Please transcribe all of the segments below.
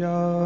주옵소서.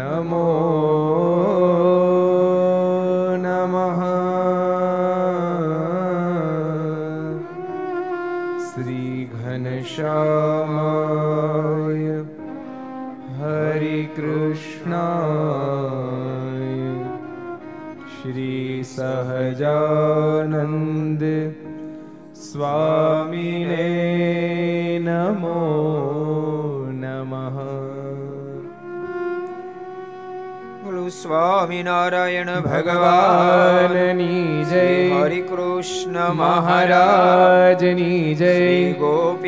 નમો સ્વામિનારાયણ ભગવાનની જય હરિ કૃષ્ણ મહારાજની જય ગો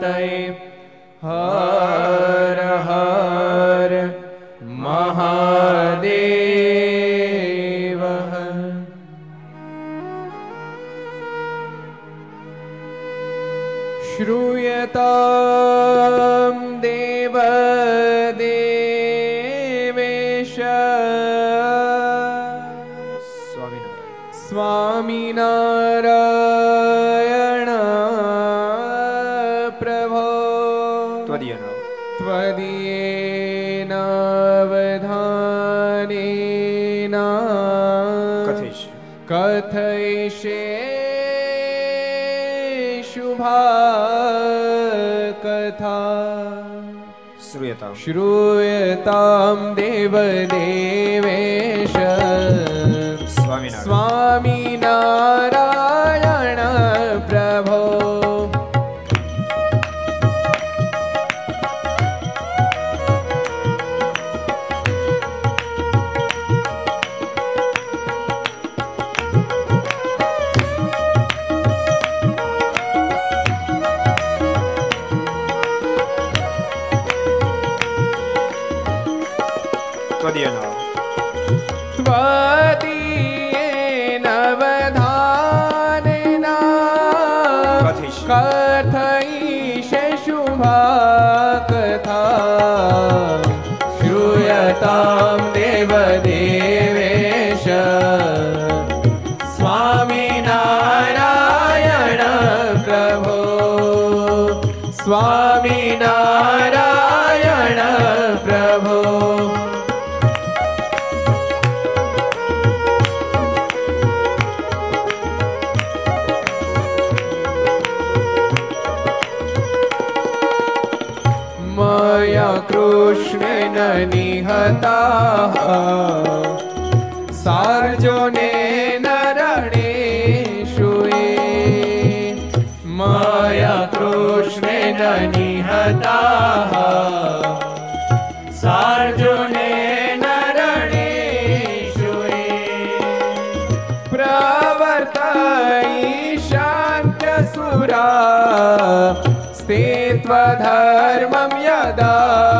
પાર્વતી પતય કથયિષ્ये શુભા કથા શ્રૂયતામ શ્રૂયતામ દેવદેવેશ સ્વામી સ્વામિનારાયણ स्थित्वधर्मं यदाक्षितो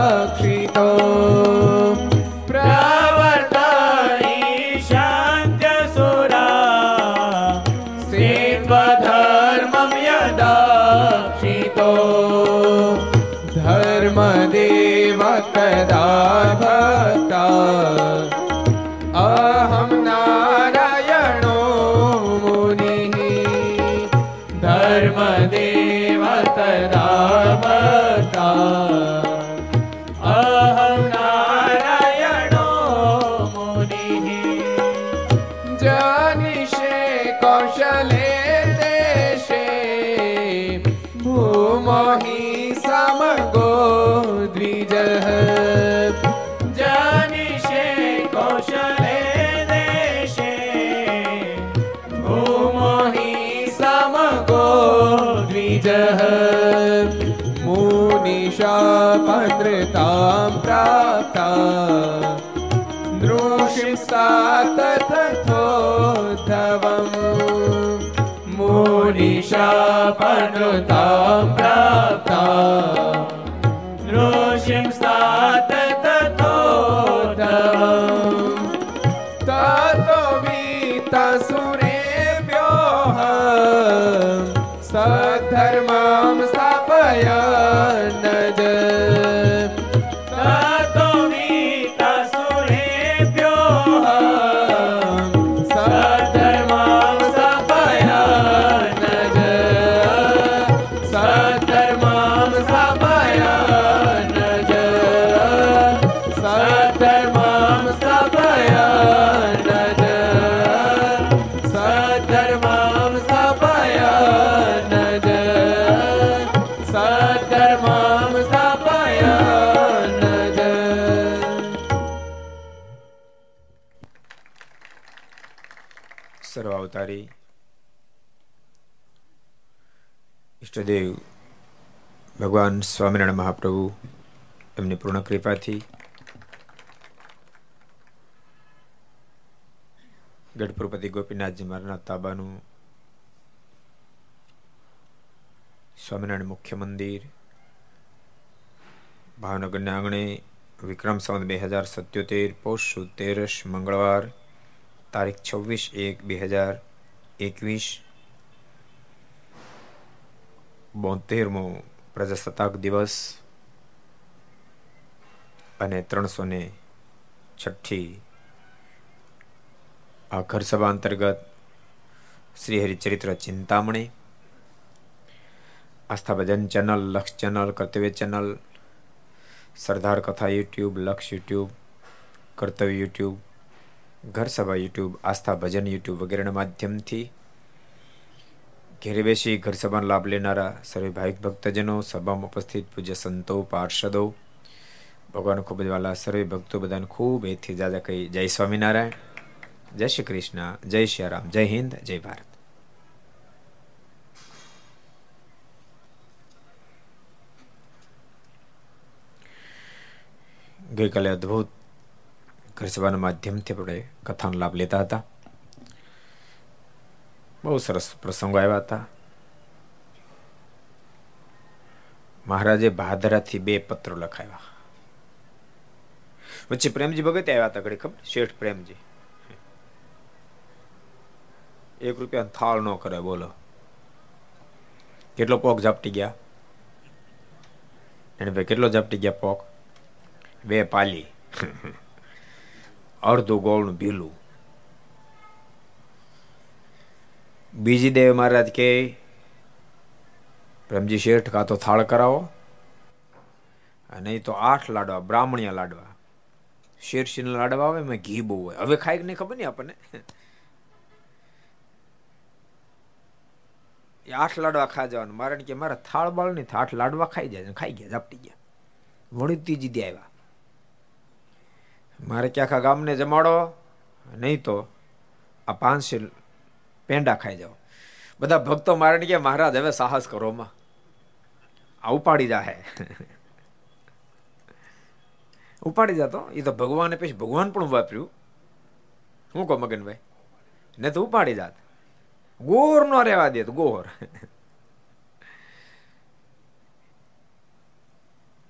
मुनिशापनृतां प्राप्ता नृषिं सा तथोद्धवम् मुनिशापनुतां प्राप्ता ઈષ્ટદેવ ભગવાન સ્વામિનારાયણ મહાપ્રભુ, એમની પૂર્ણ કૃપાથી ગઢપુરપતિ ગોપીનાથજી મહારાજના તાબાનું સ્વામિનારાયણ મુખ્ય મંદિર ભાવનગરના આંગણે વિક્રમ સંવત બે હજાર સત્યોતેર, પોષ તેરસ મંગળવાર તારીખ છવ્વીસ એક બે હજાર એકવીસ બોતેરમો પ્રજાસત્તાક દિવસ અને ત્રણસો ને છઠ્ઠી. આ ઘર સભા અંતર્ગત Shri Haricharitra Chintamani, Aastha Bhajan channel, Laksh channel, Kartavya channel, Sardar Katha YouTube, Laksh YouTube, Kartavya YouTube ઘર સભા યુટ્યુબ, આસ્થા ભજન યુટ્યુબ વગેરેના માધ્યમથી ઘેરે બેસી ઘર સભાનો લાભ લેનારા સર્વે ભાવિક ભક્તજનો, સભામાં ઉપસ્થિત પૂજ્ય સંતો, પાર્ષદો, ભગવાન ખૂબ જ વાલા સર્વે ભક્તો બધાને ખૂબ એથી જાજા કહી, જય સ્વામિનારાયણ, જય શ્રી કૃષ્ણ, જય શ્રી રામ, જય હિન્દ, જય ભારત. ગઈકાલે અદ્ભુત ઘર સભાના માધ્યમથી આપણે કથાનો લાભ લેતા હતા. બહુ સરસ પ્રસંગો આવ્યા હતા. મહારાજે ભાદરાથી બે પત્રો લખાવ્યા. વચ્ચે પ્રેમજી ભગત આવ્યા હતા ઘડી, ખબર? શેઠ પ્રેમજી. એક રૂપિયા થાળ ન કરે, બોલો. કેટલો પોક ઝાપટી ગયા? એને ભાઈ, કેટલો ઝાપટી ગયા પોક? બે પાલી. અડધું ગોળનું ભીલું. બીજી દેવ મહારાજ કે પ્રેમજી શેઠ કાં તો થાળ કરાવો નહીં તો આઠ લાડવા, બ્રાહ્મણિયા લાડવા. શેરશીના લાડવા આવે, એમાં ઘી બહુ હોય. હવે ખાય કે નહીં ખબર નહીં આપણને? એ આઠ લાડવા ખા જવાનું. મારે કે, મારા થાળ બાળ નહીં આઠ લાડવા ખાઈ જાય. ખાઈ ગયા, ઝાપટી ગયા. વળી ત્રીજી દે આવ્યા. મારે કે આખા ગામને જમાડો? નહીં તો આ પાંચસો પેંડા ખાઈ જાઓ. બધા ભક્તો મારે કે, મહારાજ, હવે સાહસ કરો માં. આ ઉપાડી જાહે. ઉપાડી જતો. એ તો ભગવાને પછી ભગવાન પણ વાપર્યું. હું કહો, મગનભાઈ, ને તો ઉપાડી જાત. ગોર નો રહેવા દે ગોર.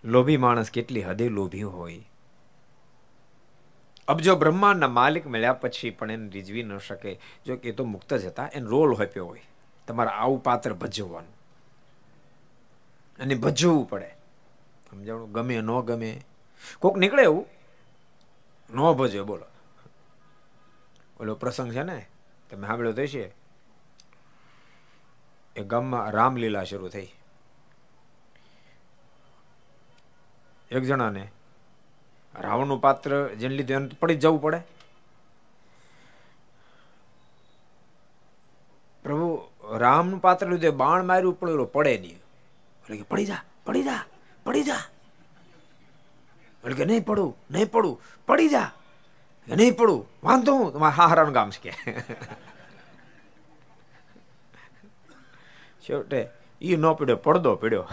લોભી માણસ કેટલી હદે લોભી હોય. અબજો બ્રહ્માંડના માલિક મળ્યા પછી પણ એને રીઝવી ન શકે, જો કે તો મુક્ત જ હતા, એનો રોલ હોપ્યો હોય. તમારે આવું પાત્ર ભજવવાનું. અને ભજવવું પડે. સમજાવું ગમે ન ગમે. કોક નીકળે એવું? ન ભજવે, બોલો. ઓલો પ્રસંગ છે ને, તમે સાંભળ્યો તો એ ગામમાં રામલીલા શરૂ થઈ. એક જણાને રાવણનું પાત્ર જેને લીધે એને પડી જવું પડે. પ્રભુ, રામનું પાત્ર લીધે બાણ માર્યું પડેલો પડે નહીં. એટલે કે, પડી જા પડી જા પડી જા. એટલે કે, નહીં પડું નહીં પડું, પડી જા. નહીં પડું, વાંધો હું. તમારા હારાનું ગામ છે છેવટે, ઈ ન પડ્યો, પડદો પડ્યો.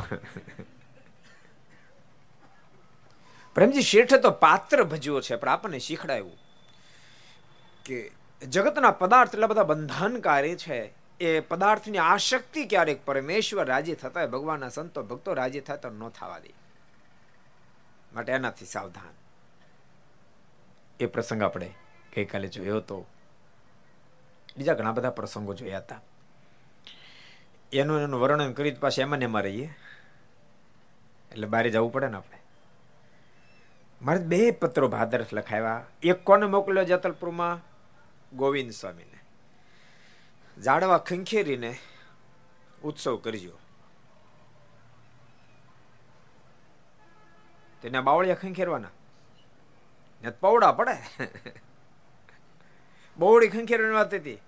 પ્રેમજી, શેઠે તો પાત્ર ભજ્યો છે, પણ આપણને શીખડાયું કે જગતના પદાર્થ એટલા બધા બંધનકારી છે, એ પદાર્થની આશક્તિ ક્યારેક પરમેશ્વર રાજી થતા હોય, ભગવાનના સંતો, ભક્તો રાજી થતા ન થવા દે. માટે એનાથી સાવધાન. એ પ્રસંગ આપણે ગઈકાલે જોયો હતો. બીજા ઘણા બધા પ્રસંગો જોયા હતા. એનું એનું વર્ણન કરી પાછા એમાં ને એમાં રહીએ. એટલે બહાર જવું પડે ને આપણે? મારે બે પત્રો ભાદરસ લખાવ્યા. એક કોને મોકલ્યો જતલપુરમાં? ગોવિંદ સ્વામીને. જાડવા ખંખેરીને ઉત્સવ કરજો. તેને બાવળિયા ખંખેરવાના. ને પૌડા પડે. બોવડી ખંખેરવાની વાત હતી.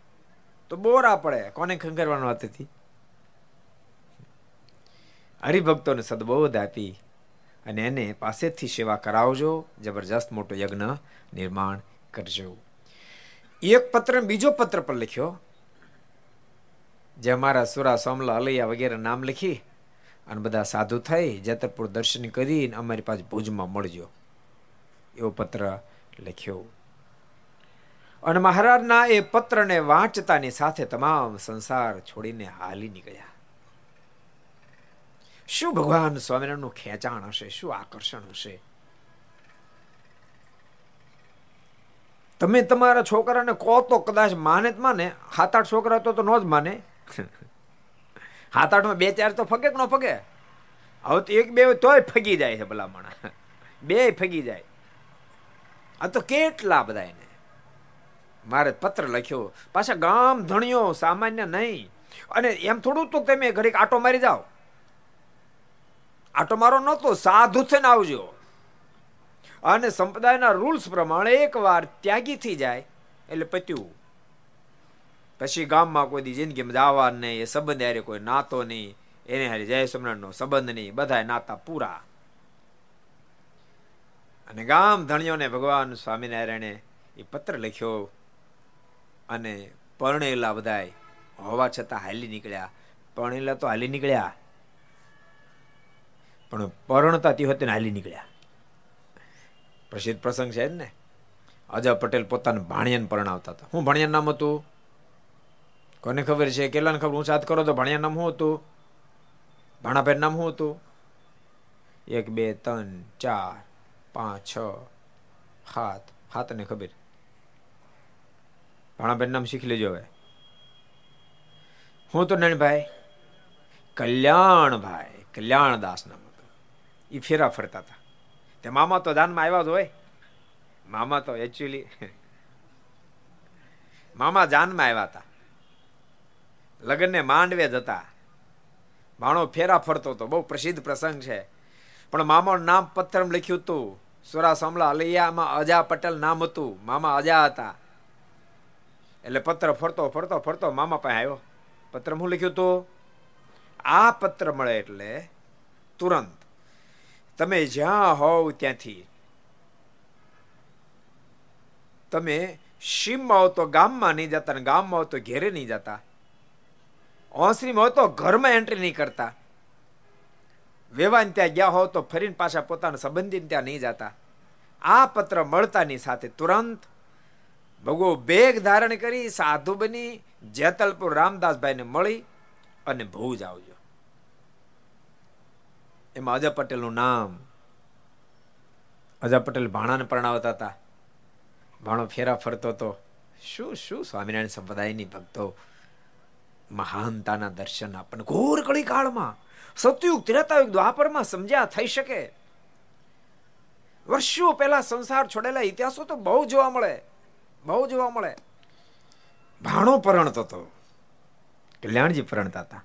તો બોરા પડે. કોને ખંખેરવાની વાત હતી? હરિભક્તોને સદબોધ આપી. અને એને પાસેથી સેવા કરાવજો, જબરજસ્ત મોટો યજ્ઞ નિર્માણ કરજો. એક પત્ર બીજો પત્ર પર લખ્યો. જે અમારા સુરા સોમલા અલૈયા વગેરે નામ લખી અને બધા સાધુ થઈ જેતરપુર દર્શન કરીને અમારી પાસે ભુજમાં મળજો. એવો પત્ર લખ્યો. અને મહારાજના એ પત્રને વાંચતાની સાથે તમામ સંસાર છોડીને હાલી નીકળ્યા. શું ભગવાન સ્વામિનારાયણનું ખેંચાણ હશે, શું આકર્ષણ હશે? તમે તમારા છોકરાને કહો તો કદાચ માને જ માને સાત આઠ છોકરા તો ન જ માને. સાત આઠમાં બે ચાર તો ફગે કે ન ફગે? હવે તો એક બે તોય ફગી જાય છે ભલામણ. માણા બે ફગી જાય. આ તો કેટલા બધા એને. મારે પત્ર લખ્યો, પાછા ગામ ધણ્યો સામાન્ય નહીં. અને એમ થોડું તો તમે ઘડીક આટો મારી જાઓ. આટો મારો નહોતો, સાધુ થઈને આવજો. અને સંપ્રદાયના રૂલ્સ પ્રમાણે એકવાર ત્યાગી થઈ જાય, એટલે પત્યું. પછી ગામમાં કોઈ દી જિંદગીમાં જવા નહીં, એ સંબંધ હારે કોઈ નાતો નહીં, એને હારે જય નો સંબંધ નહીં બધા નાતા પૂરા. અને ગામ ધણીઓને ભગવાન સ્વામિનારાયણે એ પત્ર લખ્યો અને પરણેલા બધાય હોવા છતાં હાલી નીકળ્યા. પરણેલા તો હાલી નીકળ્યા. પણ પરણતા તે વખતે હાલી નીકળ્યા. પ્રસિદ્ધ પ્રસંગ છે ને. અજય પટેલ પોતાના ભાણિયાને પરણાવતા હતા. હું ભાણિયા નામ હતું? કોને ખબર છે? કેટલાને ખબર? હું સાત કરો તો ભણિયા નામ શું હતું? ભાણાભાઈ નામ શું હતું? એક, બે, ત્રણ, ચાર, પાંચ, છ, સાત. સાત ને ખબર. ભાણાભાઈ નામ શીખી લેજો હવે. હું તો નણભાઈ કલ્યાણભાઈ. કલ્યાણદાસ નામ એ ફેરા ફરતા હતા. તે મામા તો દાનમાં આવ્યા જ હોય. મામા તો એકચ્યુઅલી મામા જાનમાં આવ્યા હતા. લગ્નને માંડવે જતા માણો ફેરા ફરતો હતો. બહુ પ્રસિદ્ધ પ્રસંગ છે. પણ મામાનું નામ પથ્થરમાં લખ્યું હતું. સુરા સમલા અલૈયામાં અજા પટેલ નામ હતું. મામા અજા હતા. એટલે પત્ર ફરતો ફરતો ફરતો મામા પાસે આવ્યો. પત્ર હું લખ્યું હતું? આ પત્ર મળે એટલે તુરંત તમે જ્યાં હોવ ત્યાંથી. તમે સીમમાં હો તો ગામમાં નહીં જતા ગામમાં હો તો ઘેરે નહીં જતા. ઓસરીમાં હો તો ઘરમાં એન્ટ્રી નહીં કરતા. વેવાન ત્યાં ગયા હોવ તો ફરીને પાછા પોતાના સંબંધીને ત્યાં નહીં જતા. આ પત્ર મળતાની સાથે તુરંત ભગવો બેગ ધારણ કરી, સાધુ બની, જેતલપુર રામદાસભાઈને મળી અને ભુજ આવજો. એમાં અજય પટેલનું નામ. અજય પટેલ ભાણાને પરણાવતા હતા. ભાણો ફેરા ફરતો હતો. શું શું? સ્વામિનારાયણ સંપ્રદાયની ભક્તો. મહાનતાના દર્શન આપણને ઘોર કળી કાળમાં સતયુગ, ત્રેતાયુગ, દ્વાપરમાં સમજ્યા થઈ શકે. વર્ષો પહેલા સંસાર છોડેલા ઇતિહાસો તો બહુ જોવા મળે. બહુ જોવા મળે. ભાણો પરણતો હતો. કલ્યાણજી પરણતા હતા.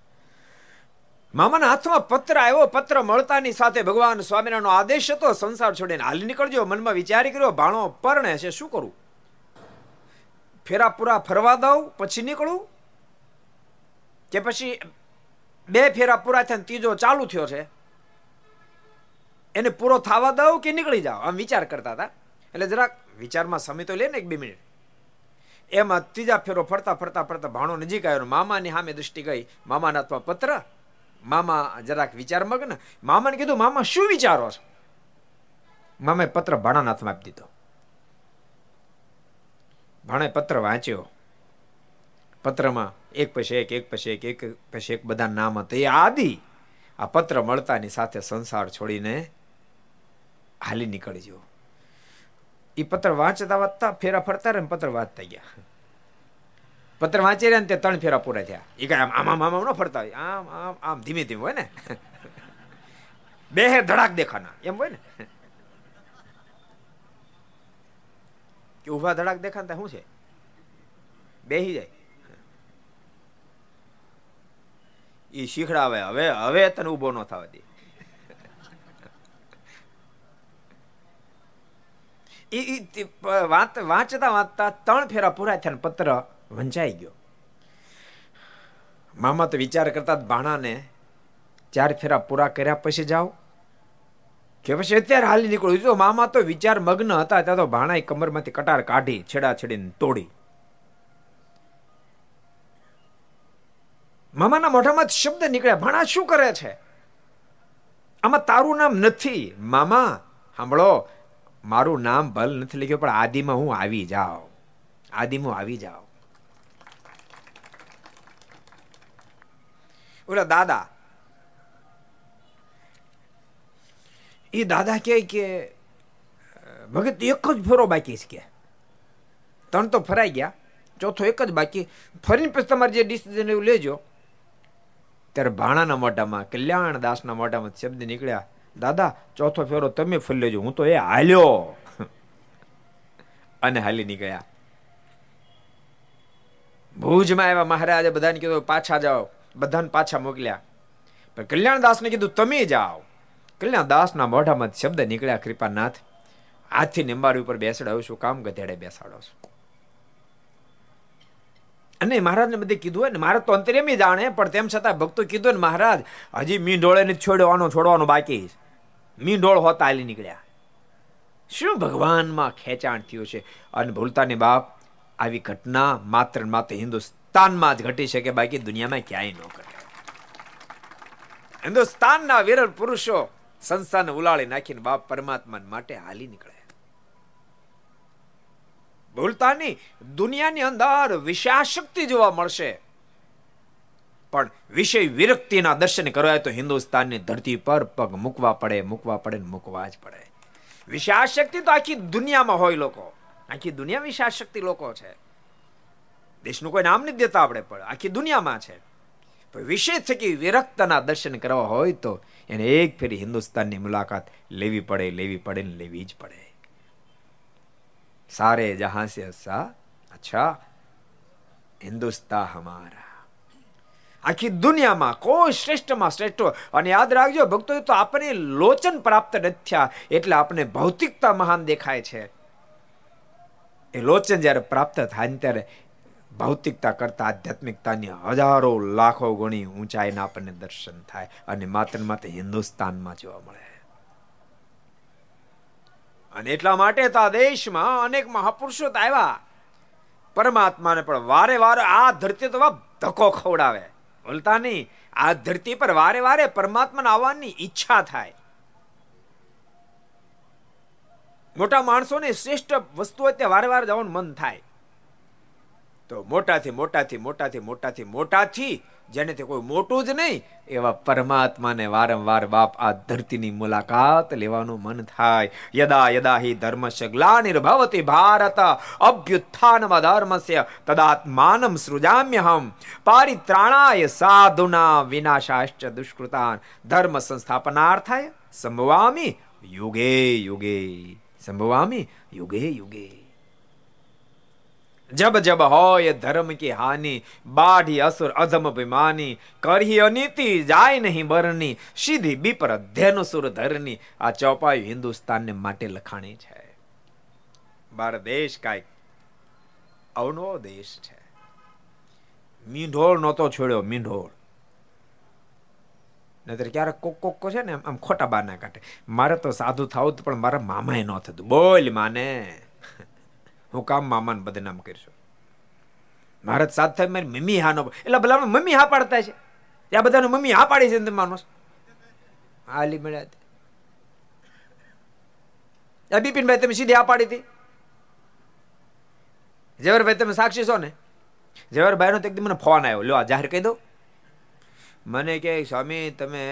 મામાના હાથમાં પત્ર આવ્યો, પત્ર મળતાની સાથે ભગવાન સ્વામિનારાયણનો આદેશ હતો. સંસાર છોડીને હાલી નીકળજો. મનમાં વિચારી કર્યો, ભાણો પરણે છે, શું કરું? ફેરા પૂરા ફરવા દઉં, પછી નીકળું? કે પછી બે ફેરા પૂરા થયા ત્રીજો ચાલુ થયો છે? એને પૂરો થવા દઉં કે નીકળી જાઓ આમ વિચાર કરતા હતા. એટલે જરાક વિચારમાં સમય તો લે ને એક બે મિનિટ. એમાં ત્રીજા ફેરો ફરતા ફરતા ફરતા ભાણો નજીક આવ્યો મામાની સામે દૃષ્ટિ ગઈ. મામાના હાથમાં પત્ર મામા જરાક વિચાર મગ્ન મામાને કીધું, મામા, શું વિચારો છો? મામાએ પત્ર ભાણાના હાથમાં આપી દીધો. ભાણે પત્ર વાંચ્યો. પત્રમાં એક પછી એક એક પછી એક એક પછી એક બધા નામ હતા. એ આદિ આ પત્ર મળતાની સાથે સંસાર છોડીને હાલી નીકળી ગયો. એ પત્ર વાંચતા વાંચતા ફેરા ફરતા રહે પત્ર વાંચતા ગયા. પત્ર વાંચી રહ્યા ને તે ત્રણ ફેરા પૂરા થયા. એ કઈ આમ આમ આમ ન ફરતા હોય. આમ આમ આમ, ધીમે ધીમે હોય ને. બે ધડાક દેખાના. એમ હોય ને. કે ઊભા ધડાક દેખાતા શું છે? બેહી જાય. એ શીખડાવે. હવે હવે તને ઊભો ન થવા દે. વાંચતા વાંચતા ત્રણ ફેરા પૂરા થયા પત્ર વંચાઈ ગયો. મામા તો વિચાર કરતા ભાણાને ચાર ફેરા પૂરા કર્યા પછી જાઓ. કે પછી અત્યારે હાલી નીકળ્યું જો મામા તો વિચાર મગ્ન હતા, ત્યાં તો ભાણાએ કમરમાંથી કટાર કાઢી છેડા છેડીને તોડી. મામાના મોઢામાં શબ્દ નીકળ્યા. ભાણા શું કરે છે? આમાં તારું નામ નથી. મામા, સાંભળો, મારું નામ ભલ નથી લખ્યું, પણ આદિમાં હું આવી જાઉં. આદિમાં આવી જાઉં. ઓલા દાદા એ દાદા કહે કે ભગત એક જ ફેરો બાકી છે કે? ત્રણ તો ફરાઈ ગયા. ચોથો એક જ બાકી. ફરીને પછી તમારે જે ડિસિઝન એવું લેજો. ત્યારે ભાણાના મોઢામાં કલ્યાણ દાસના મોઢામાં શબ્દ નીકળ્યા. દાદા, ચોથો ફેરો તમે ફરી લેજો. હું તો એ હાલ્યો. અને હાલી નીકળ્યા. ભુજમાં આવ્યા મહારાજે બધાને કીધું, પાછા જાઓ. બધાને પાછા મોકલ્યા. પણ કલ્યાણદાસને કીધું, તમે જાઓ. કલ્યાણદાસના મોઢામાં શબ્દ નીકળ્યા, કૃપાનાથ, હાથથી નિંબારી ઉપર બેસાડાવું છું, કામ ગધેડે બેસાડો છું. અને મહારાજને બધે કીધું હોય ને મહારાજ તો અંતરેમી જાણે, પણ તેમ છતાં ભક્તો કીધું ને, મહારાજ, હજી મી ને છોડવાનો છોડવાનો બાકી મીંઢોળ હોતા હાલી નીકળ્યા. શું ભગવાનમાં ખેંચાણ થયું છે? અને ભૂલતાની બાપ આવી ઘટના માત્ર માત્ર હિન્દુસ્તાન હિન્દુસ્તાનમાં જ ઘટી શકે, બાકી દુનિયામાં ક્યાંય ન ઘટે. હિન્દુસ્તાનના વિરલ પુરુષો સંસ્થાને ઉલાળી નાખીને બાપ પરમાત્મા માટે હાલી નીકળે. ભૂલતા નહીં દુનિયાની અંદર વિષયાશક્તિ જોવા મળશે. પણ વિષય વિરક્તિના દર્શન કરવા તો હિન્દુસ્તાનની ધરતી પર પગ મૂકવા પડે મૂકવા પડે મૂકવા જ પડે. વિષયાશક્તિ તો આખી દુનિયામાં હોય લોકો. આખી દુનિયા વિષયાશક્તિ લોકો છે. દેશનું કોઈ નામ નથી દેતા આપણે, પણ આખી દુનિયામાં છે. વિશેષ છે કે વિરક્તના દર્શન કરવા હોય તો એને એક ફેરી હિન્દુસ્તાનની મુલાકાત લેવી પડે લેવી પડે ને લેવી જ પડે. સારે જહાં સે અચ્છા હિન્દુસ્તા હમારા. આખી દુનિયામાં કોઈ શ્રેષ્ઠમાં શ્રેષ્ઠ અને યાદ રાખજો ભક્તો તો આપણે લોચન પ્રાપ્ત નથી થયા, એટલે આપણે ભૌતિકતા મહાન દેખાય છે. એ લોચન જ્યારે પ્રાપ્ત થાય ત્યારે ભૌતિકતા કરતા આધ્યાત્મિકતાની હજારો લાખો ગણી ઊંચાઈના આપણને દર્શન થાય અને માત્ર માત્ર હિન્દુસ્તાનમાં જોવા મળે. અને એટલા માટે તો આ દેશમાં અનેક મહાપુરુષો આવ્યા. પરમાત્માને પણ વારે વારે આ ધરતી તો ધક્કો ખવડાવે. બોલતા નહીં, આ ધરતી પર વારે વારે પરમાત્માને આવવાની ઈચ્છા થાય. મોટા માણસોને શ્રેષ્ઠ વસ્તુઓ ત્યાં વારે વારે જવાનું મન થાય. તો મોટાથી મોટાથી મોટાથી મોટાથી મોટાથી, જેને તે કોઈ મોટું જ નહીં, એવા પરમાત્માને વારંવાર બાપ આ ધરતીની મુલાકાત લેવાનું મન થાય. યદા યદા હિ ધર્મ શગલા નિર્ભવતી ભારત અભ્યુત્થાનમ ધર્મસ્ય તદાત્માનમ સૃજામ્યહમ. પારિત્રાણાય સાધુના વિનાશાશ્ચ દુષ્કૃતાન. ધર્મ સંસ્થાપનાર્થાય સંભવામી યુગે યુગે. સંભવામી યુગે યુગે. જબ જબ હોય ધર્મ કે હાનિ, બાઢી, અસુર, અધમ અભિમાની, કરહી અનિતિ જાય નહીં બરની સીધી બીપર ધેનુ સુર ધરની. આ ચોપાઈ હિન્દુસ્તાનને માટે લખાણી છે. ભારત દેશ કાંઈક અવનવો દેશ છે. મીંઢોળ નહોતો છોડ્યો, મીંઢોળ. નહીતર ક્યારેક કોક કોક છે ને આમ ખોટા બાના કાઢે મારે તો સાધુ થવું પણ મારા મામાએ ન થતું. બોલ માને. હું કામ મામાને બદનામ કરશો. મહારાજ સાથ થાય મારી મમ્મી હા નો એટલે ભલા મમ્મી હા પાડતા છે. ત્યાં બધાને મમ્મી હા પાડી છે માનો હાલી મળ્યા બિપિનભાઈ, તમે સીધી હા પાડી હતી? ઝવેરભાઈ, તમે સાક્ષી છો ને? ઝવેરભાઈ નો એકદમ મને ફોન આવ્યો. લો આ જાહેર કહી દો મને કે, સ્વામી, તમે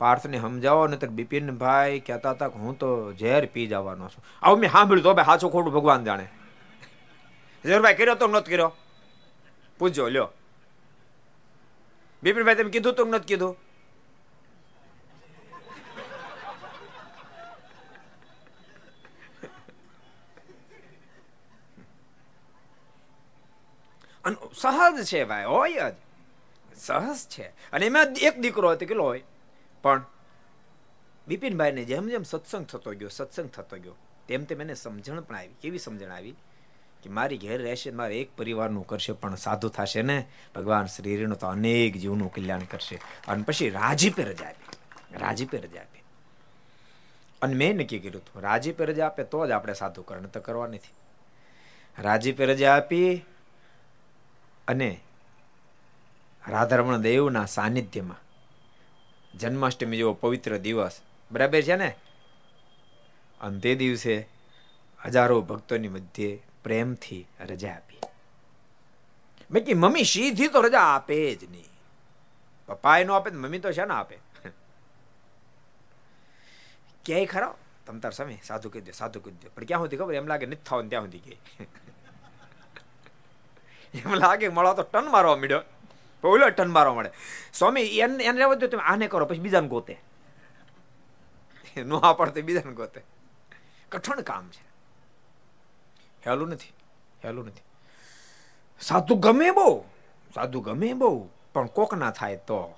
પાર્થને સમજાવો ને તો બિપિનભાઈ કહેતા હતા હું તો ઝેર પી જવાનો છું. આવું મેં સાંભળ્યું તો ભાઈ સાચું ખોટું ભગવાન જાણે. ઝવેરભાઈ, કર્યો તો નહોતો કર્યો? પૂછજો, લ્યો. બિપિનભાઈ, તમે કીધું તો નથી કીધું? સહજ છે ભાઈ, હોય જ. સહજ છે. અને એમાં એક દીકરો હતો, કેટલો હોય? પણ બિપિનભાઈને જેમ જેમ સત્સંગ થતો ગયો, સત્સંગ થતો ગયો, તેમ તેમ એને સમજણ પણ આવી. કેવી સમજણ આવી? કે મારી ઘેર રહેશે, મારે એક પરિવારનું કરશે, પણ સાધુ થશે ને? ભગવાન શ્રીનું તો અનેક જીવનું કલ્યાણ કરશે. અને પછી રાજીપે રજા આપી. રાજીપે રજા આપી. અને મેં નક્કી કર્યું હતું રાજીપે રજા આપે તો જ આપણે સાધુ કરણ તો કરવા નથી રાજીપે રજા આપી અને રાધારમણ દેવના સાનિધ્યમાં જન્માષ્ટમી જેવો પવિત્ર દિવસ, બરાબર છે ને? અને તે દિવસે હજારો ભક્તોની મધ્યે પ્રેમથી રજા આપી. મેં કે મમ્મી, સીધી તો રજા આપે જ નહીં. પપ્પા નો આપે મમ્મી તો છે ને આપે. ક્યાંય ખરો? તમ તાર સમય સાધુ કહી દે સાધુ કહી દે પણ ક્યાં સુધી ખબર? એમ લાગે નથી થવાનું ત્યાં સુધી કે એમ લાગે મળો તો ટન મારવા મળ્યો ઓલો ટન મારવા મળે સ્વામી, એને એને રહેવા તમે આને કરો, પછી બીજાને ગોતે. નો આ બીજાને ગોતે. કઠણ કામ છે. હેલું નથી હેલું નથી. સાધુ ગમે બહુ, સાધુ ગમે બહુ, પણ કોક ના થાય તો.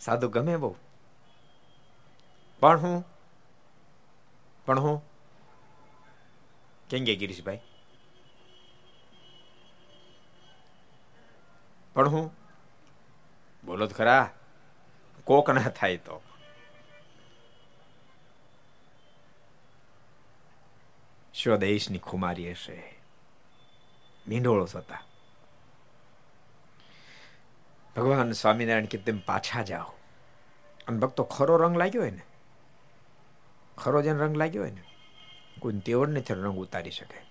સાધુ ગમે બહુ. પણ હું પણ હું, કેમ કે ગિરીશભાઈ? પણ હું, બોલો તો ખરા, કોક ના થાય તો. સ્વદેશની ખુમારી હશે મીંડોળો હતા ભગવાન સ્વામિનારાયણ કે તેમ પાછા જાઓ અને ભક્તો ખરો રંગ લાગ્યો હોય ને ખરો જેને રંગ લાગ્યો હોય ને કોઈ તેવડ નથી રંગ ઉતારી શકે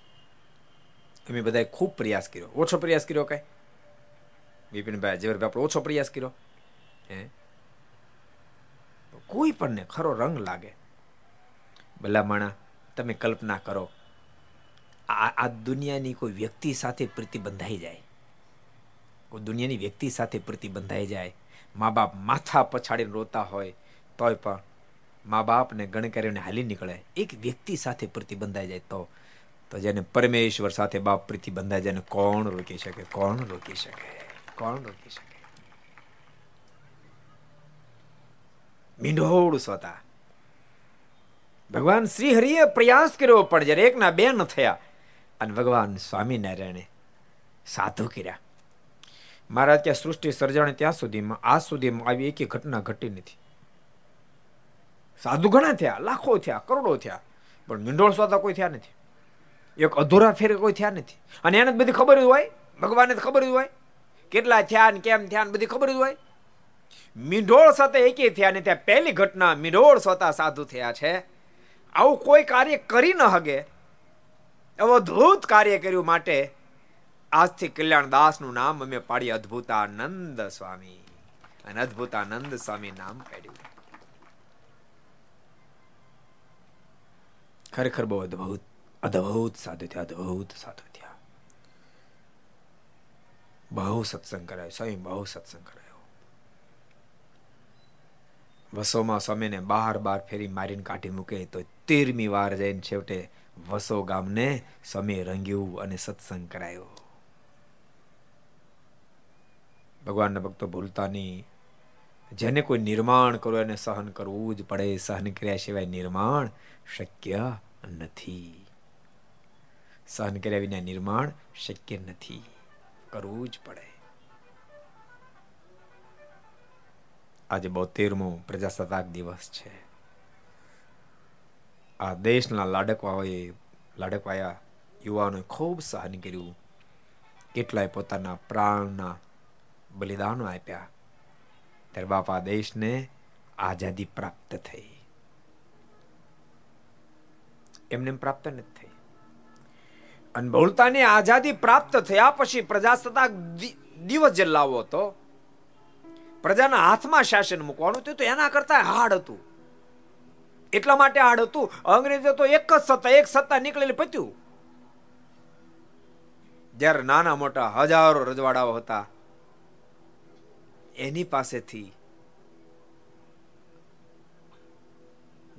અમે બધાએ ખૂબ પ્રયાસ કર્યો ઓછો પ્રયાસ કર્યો કઈ બિપિનભાઈ જેવરભાઈ આપણે ઓછો પ્રયાસ કર્યો હે કોઈ પણ ને ખરો રંગ લાગે ભલામણા તમે કલ્પના કરો આ દુનિયાની કોઈ વ્યક્તિ સાથે પ્રીતિ બંધાઈ જાય. કોઈ દુનિયાની વ્યક્તિ સાથે પ્રીતિ બંધાઈ જાય. મા બાપ માથા પછાડીને રોતા હોય, તોય પણ મા બાપને ગણકારીને હાલી નીકળે. એક વ્યક્તિ સાથે પ્રીતિ બંધાઈ જાય તો તો જેને પરમેશ્વર સાથે બાપ પ્રીતિ બંધાય જેને કોણ રોકી શકે? કોણ રોકી શકે? કોણ રોકી શકે? મીંઢોળ સ્વતા. ભગવાન શ્રી હરિએ પ્રયાસ કર્યો, પણ જ્યારે એકના બે ન થયા અને ભગવાન સ્વામિનારાયણે સાધુ કર્યા. મહારાજ ત્યાં સૃષ્ટિ સર્જાણે ત્યાં સુધીમાં આજ સુધીમાં આવી એક ઘટના ઘટી નથી. સાધુ ઘણા થયા, લાખો થયા, કરોડો થયા, પણ મીંડોળ સ્વાતા કોઈ થયા નથી. એક અધૂરા ફેરે કોઈ થયા નથી. અને એને બધી ખબર જ હોય, ભગવાનને ખબર જ હોય, કેટલા થયા ને કેમ થયા બધી ખબર જ હોય. મીંઢોળ સાથે એકે થયા ને ત્યાં પહેલી ઘટના મીંઢોળ સ્વતા સાધુ થયા છે. આવું કોઈ કાર્ય કરી ન હગે અવધૂત કાર્ય કર્યું માટે આજથી કલ્યાણ દાસનું નામ અમે પાડી અદ્ભુતાનંદ સ્વામી. અને અદ્ભુતાનંદ સ્વામી નામ પાડ્યું. ખરેખર બહુ અદ્ભુત અદ્ભુત સાધુ થયા અદ્ભુત સાધુ થયા બહુ સત્સંગ કરાયો, સ્વામી બહુ સત્સંગ કરાયો. વસોમાં સ્વામીને બાર બાર ફેરી મારીને કાઢી મૂકે તો તેરમી વાર જઈને છેવટે વસો ગામને સ્વામી રંગ્યું અને સત્સંગ કરાયો. ભગવાનના ભક્તો ભૂલતા નહીં. જેને કોઈ નિર્માણ કરવું એને સહન કરવું જ પડે, સહન કર્યા સિવાય નિર્માણ શક્ય નથી. સહન કર્યા વિના નિર્માણ શક્ય નથી. કરવું જ પડે. આજે બોતેરમો પ્રજાસત્તાક દિવસ છે. આ દેશના લાડકવાઓએ લાડકવાયા યુવાનોએ ખૂબ સહન કર્યું. કેટલાય પોતાના પ્રાણના બલિદાનો આપ્યા. ત્યારે બાપા દેશને આઝાદી પ્રાપ્ત થઈ. એમને પ્રાપ્ત નથી થઈ. અને બહુલતાની આઝાદી પ્રાપ્ત થયા પછી પ્રજાસત્તાક દિવસ જે લાવો હતો, પ્રજાના હાથમાં શાસન મૂકવાનું હતું તો એના કરતા હાડ હતું. એટલા માટે આડ હતું? અંગ્રેજો તો એક જ સત્તા, એક સત્તા નીકળેલી પત્યું. જ્યારે નાના મોટા હજારો રજવાડાઓ હતા, એની પાસેથી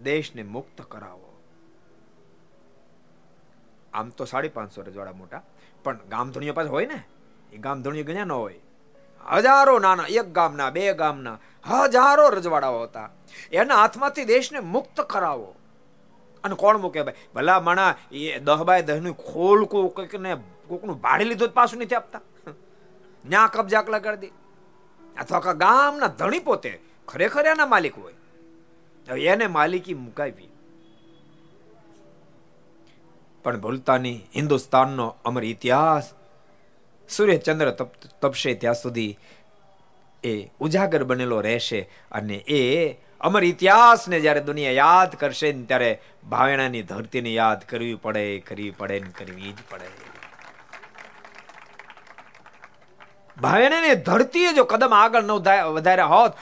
દેશને મુક્ત કરાવો. આમ તો સાડી પાંચસો રજવાડા મોટા. પણ ગામધણીઓ પાસે હોય ને? એ ગામધણીઓ ગણ્યા ન હોય. હજારો નાના, એક ગામના, બે ગામના હજારો રજવાડાઓ હતા. એના હાથમાંથી દેશને મુક્ત કરાવો. અને કોણ મૂકે ભાઈ? ભલા માણા એ દહ બાય દહનું ખોલકું કોઈકને કોકનું ભાડે લીધું પાછું નથી આપતા. ન્યા કબજા કલા કરી દે. અથવા ગામના ધણી પોતે ખરેખર એના માલિક હોય. એને માલિકી મુકાવી. પણ ભૂલતાની હિન્દુસ્તાનનો અમર ઇતિહાસ સૂર્ય ચંદ્ર તપશે ત્યાં સુધી એ ઉજાગર બનેલો રહેશે અને એ અમર ઇતિહાસને જ્યારે દુનિયા યાદ કરશે ને ત્યારે ભાવેણાની ધરતીને યાદ કરવી પડે કરવી પડે ને કરવી જ પડે. ભાવેણાની ધરતીએ જો કદમ આગળ ન વધાર્યા હોત,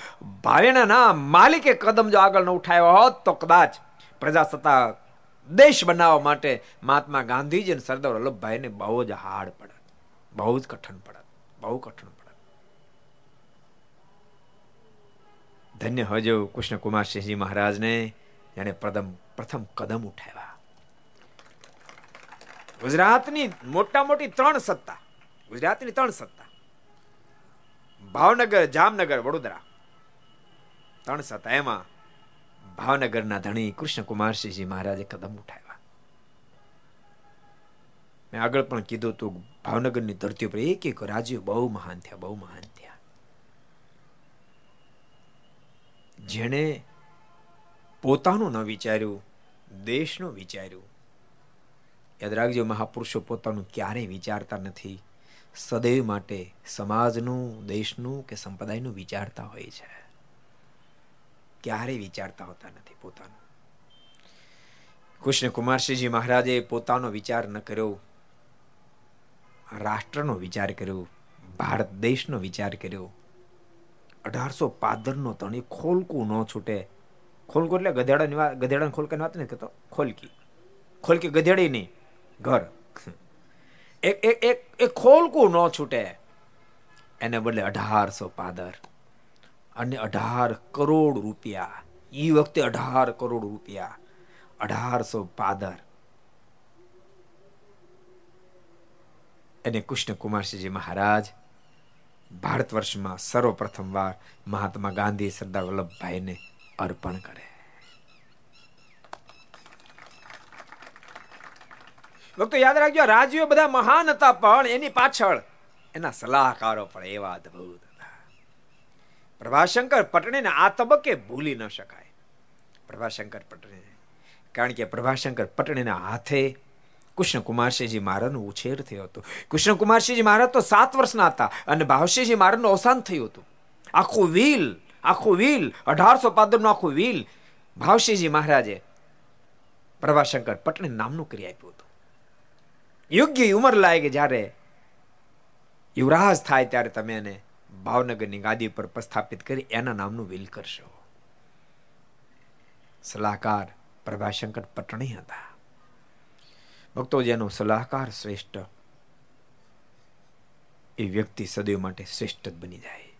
ભાવેણાના માલિકે કદમ જો આગળ ન ઉઠાવ્યો હોત, તો કદાચ પ્રજાસત્તાક દેશ બનાવવા માટે મહાત્મા ગાંધીજી અને સરદાર વલ્લભભાઈને બહુ જ હાર્ડ પડત, બહુ જ કઠણ પડત, બહુ કઠણ પડત. ધન્ય હજો કૃષ્ણ કુમાર સિંહજી મહારાજને જેને પ્રથમ પ્રથમ કદમ ઉઠાવ્યા. ગુજરાતની મોટા મોટી ત્રણ સત્તા, ગુજરાતની ત્રણ સત્તા. ભાવનગર, જામનગર, વડોદરા. ત્રણ સત્તા એમાં ભાવનગરના ધણી કૃષ્ણ કુમારસિંહજી મહારાજે કદમ ઉઠાવ્યા. મેં આગળ પણ કીધું હતું ભાવનગરની ધરતી ઉપર એક એક રાજ્ય બહુ મહાન થયા, બહુ મહાન થયા જેણે પોતાનું ન વિચાર્યું, દેશનું વિચાર્યું. યાદ રાખજો, મહાપુરુષો પોતાનું ક્યારેય વિચારતા નથી. સદૈવ માટે સમાજનું, દેશનું કે સંપ્રદાયનું વિચારતા હોય છે. ક્યારેય વિચારતા હોતા નથી પોતાનું. કૃષ્ણ કુમારસિંહજી મહારાજે પોતાનો વિચાર ન કર્યો. રાષ્ટ્રનો વિચાર કર્યો. ભારત દેશનો વિચાર કર્યો. અઢારસો પાદરનો તણી ખોલકું ન છૂટે. ખોલકું એટલે ગધેડાની વાત, ગધેડાની ખોલકાની વાત નથી કહેતો, ખોલકી. ખોલકી ગધેડી નહીં, ઘર. એક એક એક એક ખોલકું ન છૂટે. એને બદલે અઢારસો પાદર અને અઢાર કરોડ રૂપિયા. એ વખતે અઢાર કરોડ રૂપિયા. અઢારસો પાદર. એને કૃષ્ણ કુમારસિંહજી મહારાજ ભારત વર્ષમાં સર્વપ્રથમ વાર મહાત્મા ગાંધી, સરદાર વલ્લભભાઈને અર્પણ કરે. ભક્તો યાદ રાખજો રાજીઓ બધા મહાન હતા, પણ એની પાછળ એના સલાહકારો પણ એવા અદભુત હતા. પ્રભાશંકર પટણીને આ તબક્કે ભૂલી ન શકાય. પ્રભાશંકર પટણી, કારણ કે પ્રભાશંકર પટણીના હાથે કૃષ્ણકુમારસિંહજી મહારાજનો ઉછેર થયો હતો. કૃષ્ણકુમારસિંહજી મહારાજ તો સાત વર્ષના હતા અને ભાવસિંહજી મહારાજનું અવસાન થયું હતું. આખું વ્હીલ આખું વ્હીલ અઢારસો પાદરનું આખું વ્હીલ ભાવસિંહજી મહારાજે પ્રભાશંકર પટણી નામનું કરી આપ્યું હતું. યોગ્ય ઉંમર લાગે જ્યારે યુવરાજ થાય ત્યારે તમે એને ભાવનગરની ગાદી પર પ્રસ્થાપિત કરી એના નામનું વ્હીલ કરશો. સલાહકાર પ્રભાશંકર પટણી હતા. ભક્તો જેનો સલાહકાર શ્રેષ્ઠ. એ વ્યક્તિ સદૈવ માટે શ્રેષ્ઠ જ બની જાય.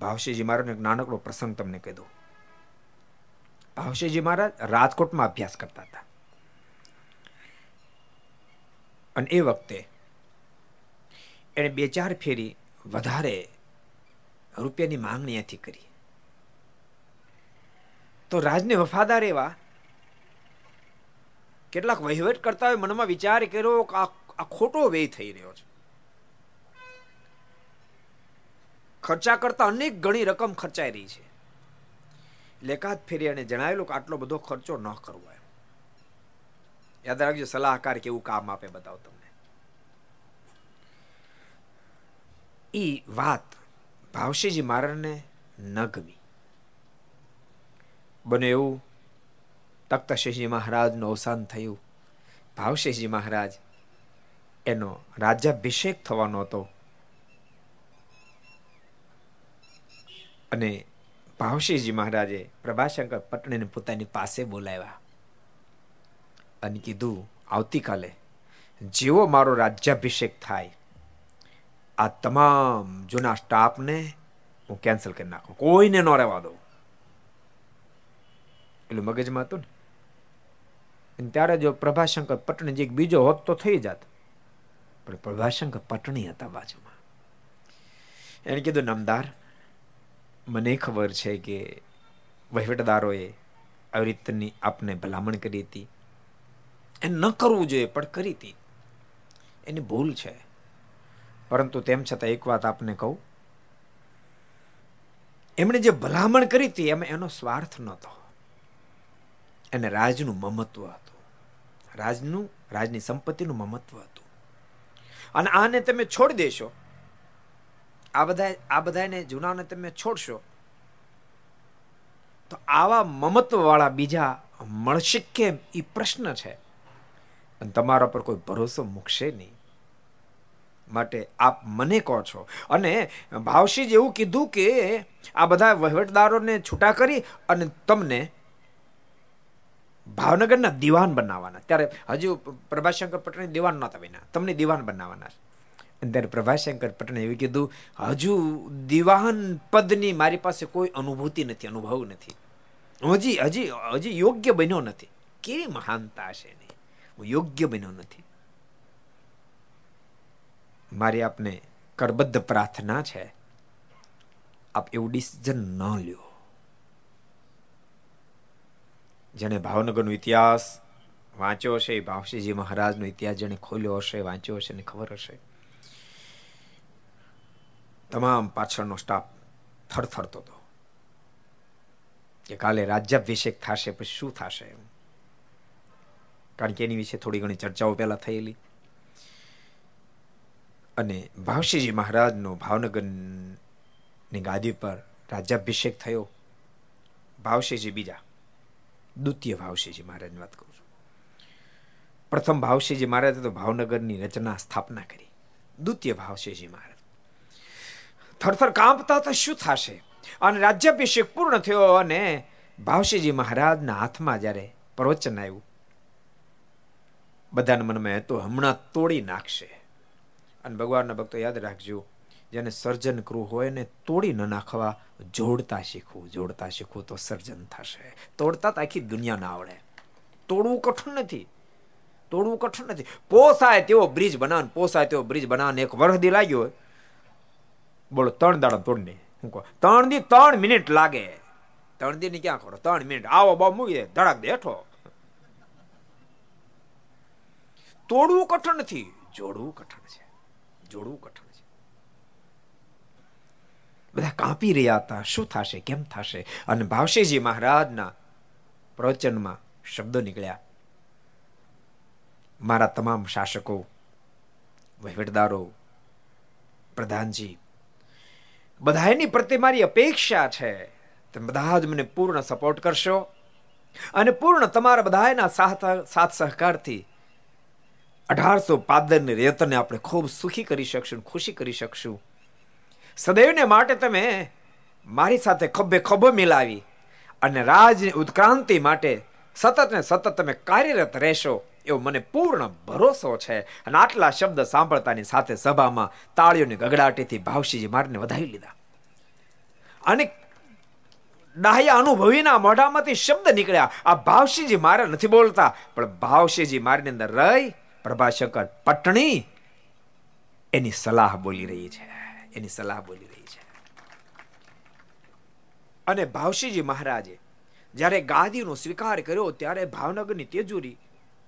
ભાવશીજી મહારાજનો એક નાનકડો પ્રસંગ તમને કહી દઉં. ભાવશીજી મહારાજ રાજકોટમાં અભ્યાસ કરતા હતા. અને એ વખતે એણે બે ચાર ફેરી વધારે રૂપિયાની માંગણી અહીંથી કરી. તો રાજને વફાદાર એવા કેટલાક વહીવટ કરતા હોય મનમાં વિચાર કર્યો કે આ ખોટો વ્યય થઈ રહ્યો છે. ખર્ચા કરતા અનેક ગણી રકમ ખર્ચાઈ રહી છે. લેખાત ફેરી અને જણાવેલું કે આટલો બધો ખર્ચો ન કરવો એમ. યાદ રાખજો, સલાહકાર કેવું કામ આપે બતાવો તમને. ઈ વાત ભાવશીજી મહારાજને ન ગમી બને એવું તખ્તશેષજી મહારાજનું અવસાન થયું. ભાવશેષજી મહારાજ, એનો રાજ્યાભિષેક થવાનો હતો. અને ભાવશીજી મહારાજે પ્રભાશંકર પટણીને પોતાની પાસે બોલાવ્યા અને કીધું, આવતીકાલે જેવો મારો રાજ્યાભિષેક થાય, આ તમામ જૂના સ્ટાફને હું કેન્સલ કરી નાખું. કોઈને ન રહેવા દઉં. એટલે મગજમાં હતું ને? ત્યારે જો પ્રભાશંકર પટણી જે બીજો હોત તો થઈ જાત. પણ પ્રભાશંકર પટણી હતા બાજુમાં. એને કીધું, નામદાર, મને ખબર છે કે વહીવટદારોએ આવી રીતની આપને ભલામણ કરી હતી. એ ન કરવું જોઈએ, પણ કરી હતી. એની ભૂલ છે. પરંતુ તેમ છતાં એક વાત આપને કહું. એમણે જે ભલામણ કરી હતી, એમાં એનો સ્વાર્થ નહોતો. એને રાજનું મમત્વ હતું. રાજનું, રાજની સંપત્તિનું મમત્વ હતું. અને આને તમે છોડી દેશો. આ બધા આ બધાને જૂનાને તમે છોડશો. તો આવા મમત્વવાળા બીજા મળશે કેમ? એ પ્રશ્ન છે. અને તમારા પર કોઈ ભરોસો મૂકશે નહીં. માટે આપ મને કહો છો. અને ભાવશી એવું કીધું કે આ બધા વહીવટદારોને છૂટા કરી અને તમને ભાવનગરના દિવાન બનાવવાના. ત્યારે હજુ પ્રભાશંકર પટણી દિવાન નહોતા બન્યા. તમને દિવાન બનાવવાના ત્યારે પ્રભાશંકર પટેલે એવું કીધું, હજુ દિવાન પદની મારી પાસે કોઈ અનુભૂતિ નથી, અનુભવ નથી. હજી હજી હજી યોગ્ય બન્યો નથી. કેવી મહાનતા હશે નહીં હું યોગ્ય બન્યો નથી. મારી આપને કરબદ્ધ પ્રાર્થના છે. આપ એવું ડિસિઝન ન લ્યો. જેને ભાવનગરનો ઇતિહાસ વાંચ્યો હશે, એ ભાવશીજી મહારાજનો ઇતિહાસ જેને ખોલ્યો હશે, વાંચ્યો હશે ને ખબર હશે. તમામ પાછળનો સ્ટાફ થરથરતો હતો કે કાલે રાજ્યાભિષેક થશે, પછી શું થશે કારણ કે એની વિશે થોડી ઘણી ચર્ચાઓ પહેલા થયેલી. અને ભાવશીજી મહારાજનો ભાવનગરની ગાદી પર રાજ્યાભિષેક થયો. ભાવશીજી બીજા. દ્વિતીય ભાવશીજી મહારાજની વાત કરું છું. પ્રથમ ભાવશીજી મહારાજે તો ભાવનગરની રચના સ્થાપના કરી. દ્વિતીય ભાવશીજી મહારાજ. થરથર કાંપતા તો શું થશે? અને રાજ્યાભિષેક પૂર્ણ થયો અને ભાવશીજી મહારાજના હાથમાં જ્યારે પ્રવચન આવ્યું, બધાના મનમાં તો હમણાં તોડી નાખશે. અને ભગવાનના ભક્તો યાદ રાખજો જેને સર્જન કરવું હોય ને તોડી ન નાખવા, જોડતા શીખવું. જોડતા શીખવું તો સર્જન થશે. તોડતા તો આખી દુનિયા ના આવડે. તોડવું કઠણ નથી. તોડવું કઠણ નથી. પોસાય તેવો બ્રિજ બનાવ પોસાય તેવો બ્રિજ બનાવ એક વરહદી લાગ્યો બોલો, ત્રણ દાડા તોડને. હું કહો ત્રણ દી ત્રણ મિનિટ લાગે. ત્રણ દી ની ક્યાં કરો ત્રણ મિનિટ. આવો બા મૂકી દે. ધડાક દે, હેઠો. તોડવું કઠણ નથી. જોડવું કઠણ છે. જોડવું કઠણ બધા કાપી રહ્યા હતા. શું થશે? કેમ થશે? અને ભાવશીજી મહારાજના પ્રવચનમાં શબ્દો નીકળ્યા. મારા તમામ શાસકો, વહીવટદારો, પ્રધાનજી બધા એની પ્રત્યે મારી અપેક્ષા છે. તમે બધા જ મને પૂર્ણ સપોર્ટ કરશો અને પૂર્ણ તમારા બધાના સાથ સહકારથી અઢારસો પાદરની રેતને આપણે ખૂબ સુખી કરી શકશું ખુશી કરી શકશું. સદૈવને માટે તમે મારી સાથે ખભે ખભો મિલાવી અને રાજની ઉત્ક્રાંતિ માટે સતત ને સતત તમે કાર્યરત રહેશો એવો મને પૂર્ણ ભરોસો છે. અને આટલા શબ્દ સાંભળતાની સાથે સભામાં તાળીઓની ગગડાટીથી ભાવશીજી મારને વધાવી લીધા. અને ડાહ્યા અનુભવીના મોઢામાંથી શબ્દ નીકળ્યા. આ ભાવશીજી મારે નથી બોલતા, પણ ભાવશીજી મારની અંદર રહી પ્રભાશંકર પટણી એની સલાહ બોલી રહી છે. એની સલાહ બોલી રહી છે. અને ભાવશીજી મહારાજે જ્યારે ગાદીનો સ્વીકાર કર્યો ત્યારે ભાવનગરની તેજુરી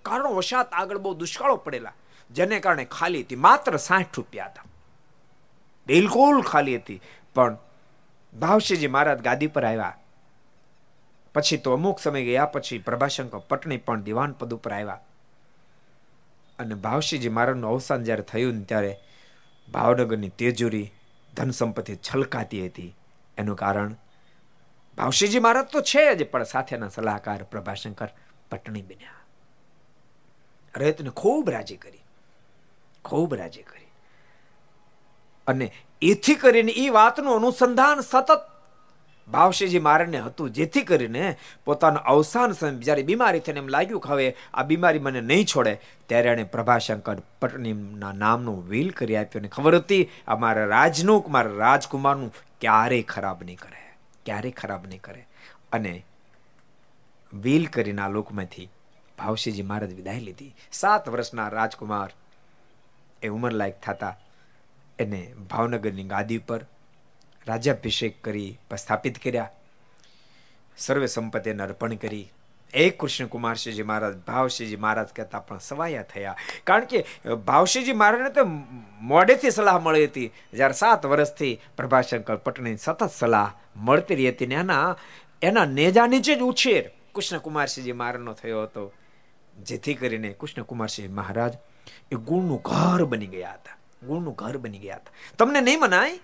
કારણોવશાત આગળ બહુ દુષ્કાળો પડેલા, જેને કારણે ખાલી હતી માત્ર સાઠ રૂપિયા હતા. બિલકુલ ખાલી હતી, પણ ભાવશીજી મહારાજ ગાદી પર આવ્યા. પછી તો અમુક સમય ગયા પછી પ્રભાશંકર પટણી પણ દિવાન પદ ઉપર આવ્યા. અને ભાવશીજી મહારાજનું અવસાન જ્યારે થયું ત્યારે ભાવનગરની તેજુરી ધન સંપત્તિ છલકાતી હતી. એનું કારણ, ભાવશીજી મહારાજ તો છે જ, પણ સાથેના સલાહકાર પ્રભાશંકર પટણી બન્યા. રયતને ખૂબ રાજી કરી. ખૂબ રાજી કરી. અને એથી કરીને એ વાતનું અનુસંધાન સતત ભાવશેજી મારને હતું, જેથી કરીને પોતાનું અવસાન સમય જ્યારે બીમારી થઈને એમ લાગ્યું કે હવે આ બીમારી મને નહીં છોડે. ત્યારે એણે પ્રભાશંકર પટનીના નામનું વીલ કરી આપ્યું અને ખબર હતી, આ મારા રાજનું, મારા રાજકુમારનું ક્યારેય ખરાબ નહીં કરે, ક્યારેય ખરાબ નહીં કરે. અને વીલ કરીને આ લોકમાંથી ભાવશીજી મહારાજ વિદાય લીધી. સાત વર્ષના રાજકુમાર એ ઉંમર લાયક થતા એને ભાવનગરની ગાદી પર રાજ્યાભિષેક કરી સ્થાપિત કર્યા. સર્વે સંપત્તિને અર્પણ કરી. એ કૃષ્ણકુમારશ્રીજી મહારાજ, ભાવશ્રીજી મહારાજ કહેતા પણ સવાયા થયા. કારણ કે ભાવશ્રીજી મહારાજને તો મોડેથી સલાહ મળી હતી. જ્યારે સાત વર્ષથી પ્રભાશંકર પટણી સતત સલાહ મળતી રહી હતી ને એના એના નેજા નીચે જ ઉછેર કૃષ્ણકુમારસિંહજી મહારાજનો થયો હતો. જેથી કરીને કૃષ્ણકુમારસિંહ મહારાજ એ ગુણનું ઘર બની ગયા હતા. ગુણનું ઘર બની ગયા હતા. તમને નહીં મનાય?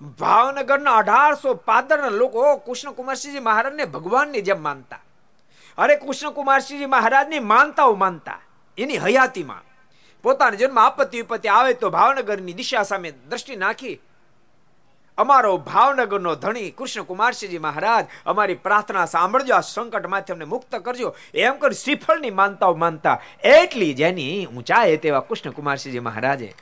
ભાવનગરના અઢારસો પાદરના લોકો કૃષ્ણકુમારસિંહજી મહારાજને ભગવાનની જેમ માનતા. અરે કૃષ્ણકુમારસિંહજી મહારાજની માનતાઓ માનતા. એની હયાતીમાં. પોતાના જન્મ આપત્તિ વિપત્તિ આવે તો ભાવનગરની દિશા સામે દ્રષ્ટિ નાખી. અમારો ભાવનગરનો ધણી કૃષ્ણકુમારસિંહજી મહારાજ અમારી પ્રાર્થના સાંભળજો, આ સંકટમાંથી અમને મુક્ત કરજો. એમ કરી શ્રીફળની માનતાઓ માનતા. એટલી જેની ઊંચાઈ તેવા કૃષ્ણકુમારસિંહજી મહારાજે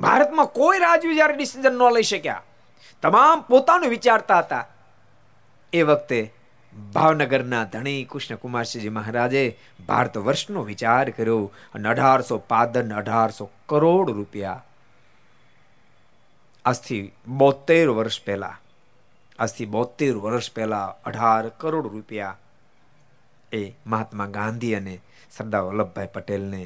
ભારતમાં કોઈ રાજવી જ્યારે ડિસિઝન ન લઈ શક્યા. તમામ પોતાનું વિચારતા હતા. એ વખતે ભાવનગરના ધણી કૃષ્ણકુમારસિંહજી મહારાજે ભારત વર્ષનો વિચાર કર્યો અને અઢારસો પાદન અઢારસો કરોડ રૂપિયા. આજથી બોતેર વર્ષ પહેલા, આજથી બોતેર વર્ષ પહેલા અઢાર કરોડ રૂપિયા એ મહાત્મા ગાંધી અને સરદાર વલ્લભભાઈ પટેલને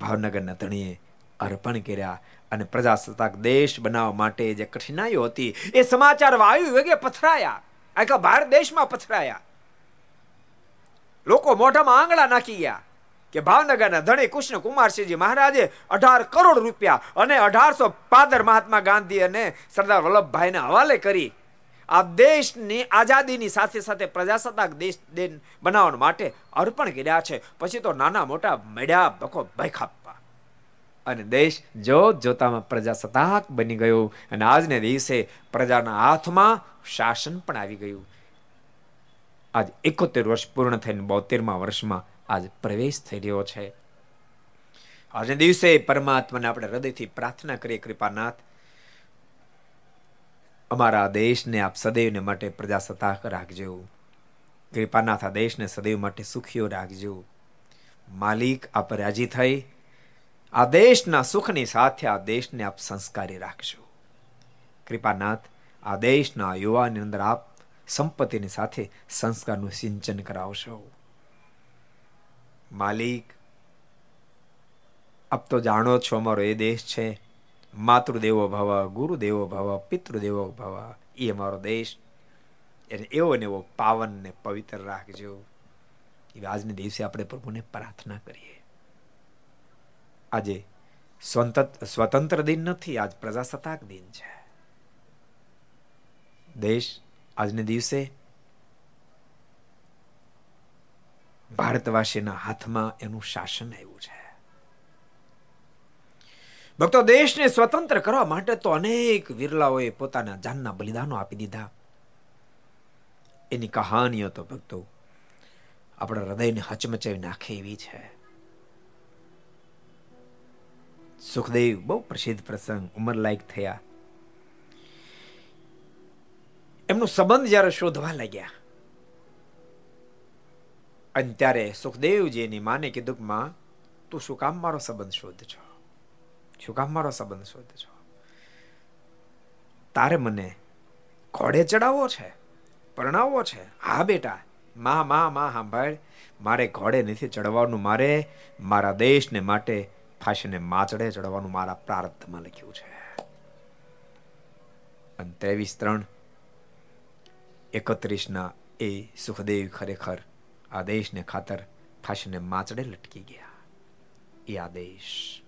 ભાવનગરના ધણીએ અર્પણ કર્યા. અને પ્રજાસત્તાક દેશ બનાવવા માટે જે કઠિનાઈઓ હતી, એ સમાચાર વાયુ વેગે પથરાયા. આખા ભારત દેશમાં પથરાયા. લોકો મોઢામાં આંગળા નાખી ગયા કે ભાવનગરના ધણી કૃષ્ણ કુમારસિંહજી મહારાજે અઢાર કરોડ રૂપિયા અને અઢારસો પાદર મહાત્મા ગાંધી અને સરદાર વલ્લભભાઈને હવાલે કરી આ દેશની આઝાદીની સાથે સાથે પ્રજાસત્તાક દેશ બનાવવા માટે અર્પણ કર્યા છે. પછી તો નાના મોટા મેળ્યા ભખો ભાઈ અને દેશ જોત જોતામાં પ્રજાસત્તાક બની ગયો અને આજને દિવસે પ્રજાના હાથમાં શાસન પણ આવી ગયું. આજ એકોતેર વર્ષ પૂર્ણ થઈને બોતેરમાં વર્ષમાં આજ પ્રવેશ થઈ રહ્યો છે. આજને દિવસે પરમાત્માને આપણે હૃદયથી પ્રાર્થના કરીએ, કૃપાનાથ. અમારા દેશને આપ સદૈવને માટે પ્રજાસત્તાક રાખજો. કૃપાનાથ, આ દેશને સદૈવ માટે સુખીઓ રાખજો. માલિક આપ રાજી થઈ આ દેશના સુખની સાથે આ દેશને આપ સંસ્કારી રાખજો. કૃપાનાથ, આ દેશના યુવાની અંદર આપ સંપત્તિની સાથે સંસ્કારનું સિંચન કરાવશો. માલિક, આપ તો જાણો છો અમારો એ દેશ છે. માતૃદેવો ભવ, ગુરુદેવો ભવ, પિતૃદેવો ભવ એ અમારો દેશ. એને એવો ને એવો પાવન ને પવિત્ર રાખજો. આજને દિવસે આપણે પ્રભુને પ્રાર્થના કરીએ. આજે સ્વતંત્ર દિન નથી, આજ પ્રજાસત્તાક દિન છે. દેશ આજને દિવસે ભારતવાસીના હાથમાં એનું શાસન આવ્યું છે. ભક્તો, દેશને સ્વતંત્ર કરવા માટે તો અનેક વિરલાઓએ પોતાના જાનના બલિદાનો આપી દીધા. એની કહાનીઓ તો ભક્તો, આપણા હૃદયને હચમચાવી નાખે એવી છે. સુખદેવ બહુ પ્રસિદ્ધ પ્રસંગ ઉંમર લાયક થયા. એમનો સંબંધ જ્યારે શોધવા લાગ્યા, અને ત્યારે સુખદેવજી એની માને કીધું માં તું શું કામ મારો સંબંધ શોધ છો? શું કામ મારો સંબંધ શોધ છો? તારે મને ઘોડે ચડાવવો છે? પરણાવવો છે? હા બેટા, મા મા મા, સાંભળ. મારે ઘોડે નથી ચડવાનું. મારે મારા દેશને માટે ફાંસીને માચડે ચડવાનું મારા પ્રારબ્ધમાં લખ્યું છે. અને ત્રેવીસ ત્રણ એકત્રીસના એ સુખદેવ ખરેખર આદેશને ખાતર ફાંસીને માચડે લટકી ગયા. એ આદેશ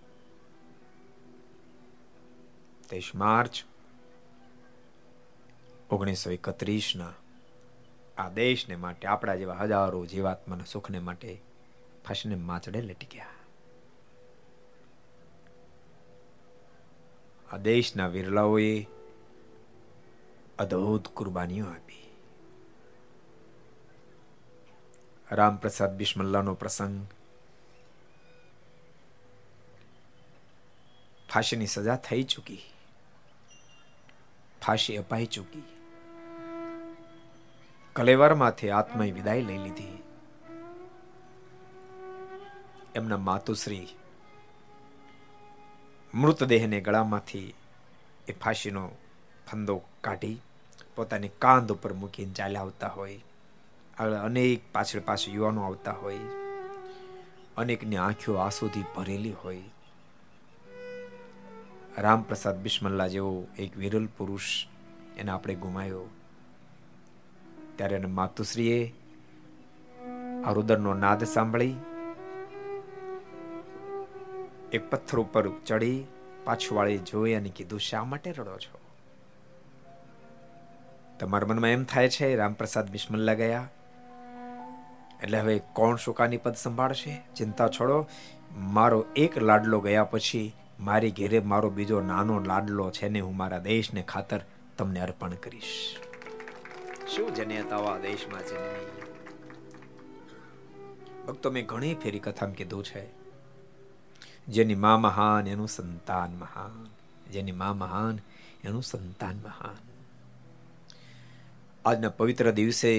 તેઈસ માર્ચ ઓગણીસો એકત્રીસના આ દેશને માટે, આપણા જેવા હજારો જીવાત્માના સુખને માટે ફાંસીને માચડે લટક્યા આ દેશના વિરલાઓએ અદ્ભુત કુરબાનીઓ આપી. રામપ્રસાદ બિસ્મલ્લાનો પ્રસંગ, ફાંસીની સજા થઈ ચૂકી, ફાંસી અપાઈ ચૂકી. કલેવરમાંથી આત્માએ વિદાય લઈ લીધી. એમના માતુશ્રી મૃતદેહને ગળામાંથી એ ફાંસીનો ફંદો કાઢી પોતાની કાંધ ઉપર મૂકીને ચાલ્યા આવતા હોય. અનેક પાછળ પાછળ યુવાનો આવતા હોય. અનેકની આંખો આંસુથી ભરેલી હોય. રામપ્રસાદ બિસ્મલ્લા જેવો એક વિરલ પુરુષ એને આપણે ગુમાયો. ત્યારે એને માતુશ્રીએ આ રુદરનો નાદ સાંભળી એક પથ્થર ઉપર ચડી પાછું વાળી જોઈ અને કીધું, શા માટે રડો છો? તમારા મનમાં એમ થાય છે, રામપ્રસાદ બિસ્મલ્લા ગયા. એટલે હવે કોણ સુકાની પદ સંભાળશે? ચિંતા છોડો. મારો એક લાડલો ગયા પછી મારી ઘેરે મારો બીજો નાનો લાડલો છે ને, હું મારા દેશને ખાતર તમને અર્પણ કરીશ. શું જન્યતાઓ દેશમાં જન્મી ભક્તો, મેં ઘણી ફેરી કથામાં કીધું છે. જેની મા મહાન, એનું સંતાન મહાન. જેની મા મહાન, એનું સંતાન મહાન. આજના પવિત્ર દિવસે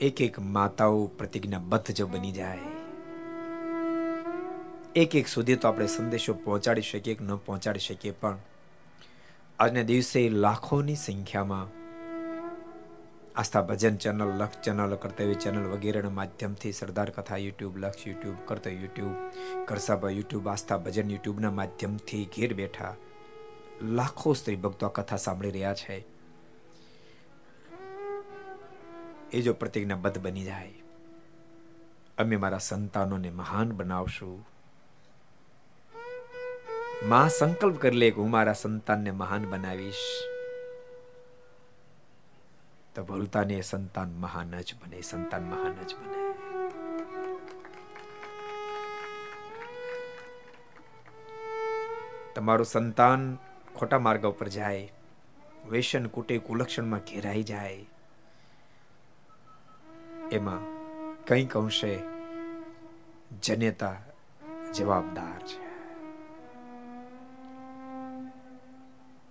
એક એક માતાઓ પ્રતિજ્ઞાબદ્ધ જો બની જાય એક એક સુધી તો આપણે સંદેશો પહોંચાડી શકીએ કે ન પહોંચાડી શકીએ, પણ આજના દિવસે લાખોની સંખ્યામાં Aastha Bhajan channel Laksh channel Kartavya channel વગેરેના માધ્યમથી સરદાર કથા YouTube Laksh YouTube Kartavya YouTube કરસાબા YouTube, Aastha ભજન યુટ્યુબના માધ્યમથી ઘેર બેઠા લાખો સ્ત્રી ભક્તો કથા સાંભળી રહ્યા છે. એ જો પ્રતિજ્ઞાબદ્ધ બની જાય, અમે મારા સંતાનોને મહાન બનાવશું. મા સંકલ્પ કરી લે કે હું મારા સંતાનને મહાન બનાવીશ. તો ભૂલતાને સંતાન મહાન જ બને સંતાન મહાન જ બને. તમારું સંતાન ખોટા માર્ગ ઉપર જાય, વેશન કુટે, કુલક્ષણમાં ઘેરાઈ જાય. એમાં કંઈક અંશે જનેતા જવાબદાર છે.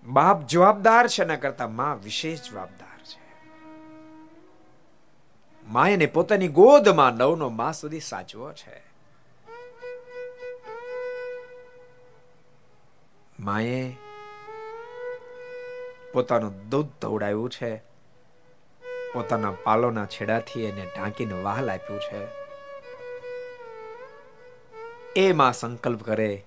બાપ જવાબદાર છે, એના કરતા માં વિશેષ જવાબદાર માયને પોતાની ગોદમાં નવનો માસ સુધી સાચવો છે. માએ પોતાનું દૂધ ધવડાવ્યું છે. પોતાના પાલોના છેડાથી એને ઢાંકીને વાહલ આપ્યું છે. એ માં સંકલ્પ કરે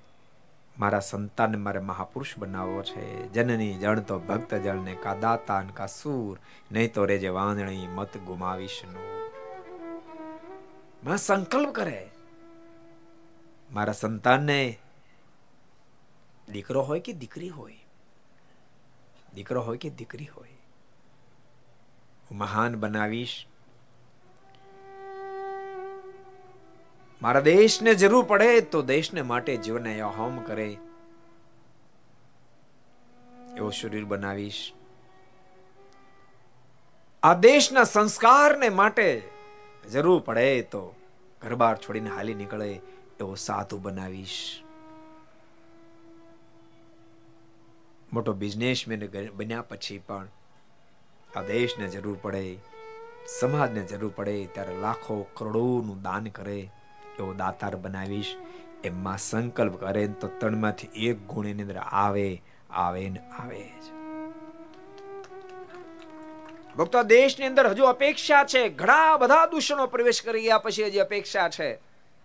મારા સંતાનને મારે મહાપુરુષ બનાવવો છે. જનની જણ તો ભક્ત જળને કા દાતા કા સૂર, નહીં તો રેજે વાંદણી મત ગુમાવીશમાં સંકલ્પ કરે. મારા સંતાનને દીકરો હોય કે દીકરી હોય? દીકરો હોય કે દીકરી હોય? હું મહાન બનાવીશ. મારા દેશને જરૂર પડે તો દેશને માટે જીવને હોમ કરે. એવો શરીર બનાવીશ. આ દેશના સંસ્કારને માટે જરૂર પડે તો ઘરબાર છોડીને હાલી નીકળે એવો સાધુ બનાવીશ. મોટો બિઝનેસમેન બન્યા પછી પણ આ દેશને જરૂર પડે, સમાજને જરૂર પડે, ત્યારે લાખો કરોડોનું દાન કરે. એવો દાતાર બનાવીશ એમાં સંકલ્પ કરે તો તણમાંથી એક ગુણ એની અંદર આવે આવે ને આવે જ. ભક્તો, દેશની અંદર હજુ અપેક્ષા છે. ઘણા બધા દૂષણો પ્રવેશ કરી ગયા પછી હજી અપેક્ષા છે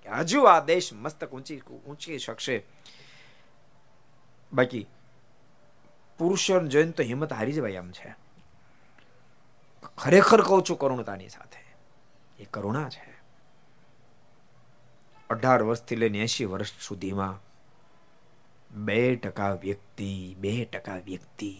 કે હજુ આ દેશ મસ્તક ઊંચી ઊંચી શકશે. બાકી પુરુષો જોઈને તો હિંમત હારી જવાય એમ છે. ખરેખર કહું છું, કરુણતાની સાથે. એ કરુણા છે. અઢાર વર્ષથી લઈને એસી વર્ષ સુધીમાં બે ટકા વ્યક્તિ, બે ટકા વ્યક્તિ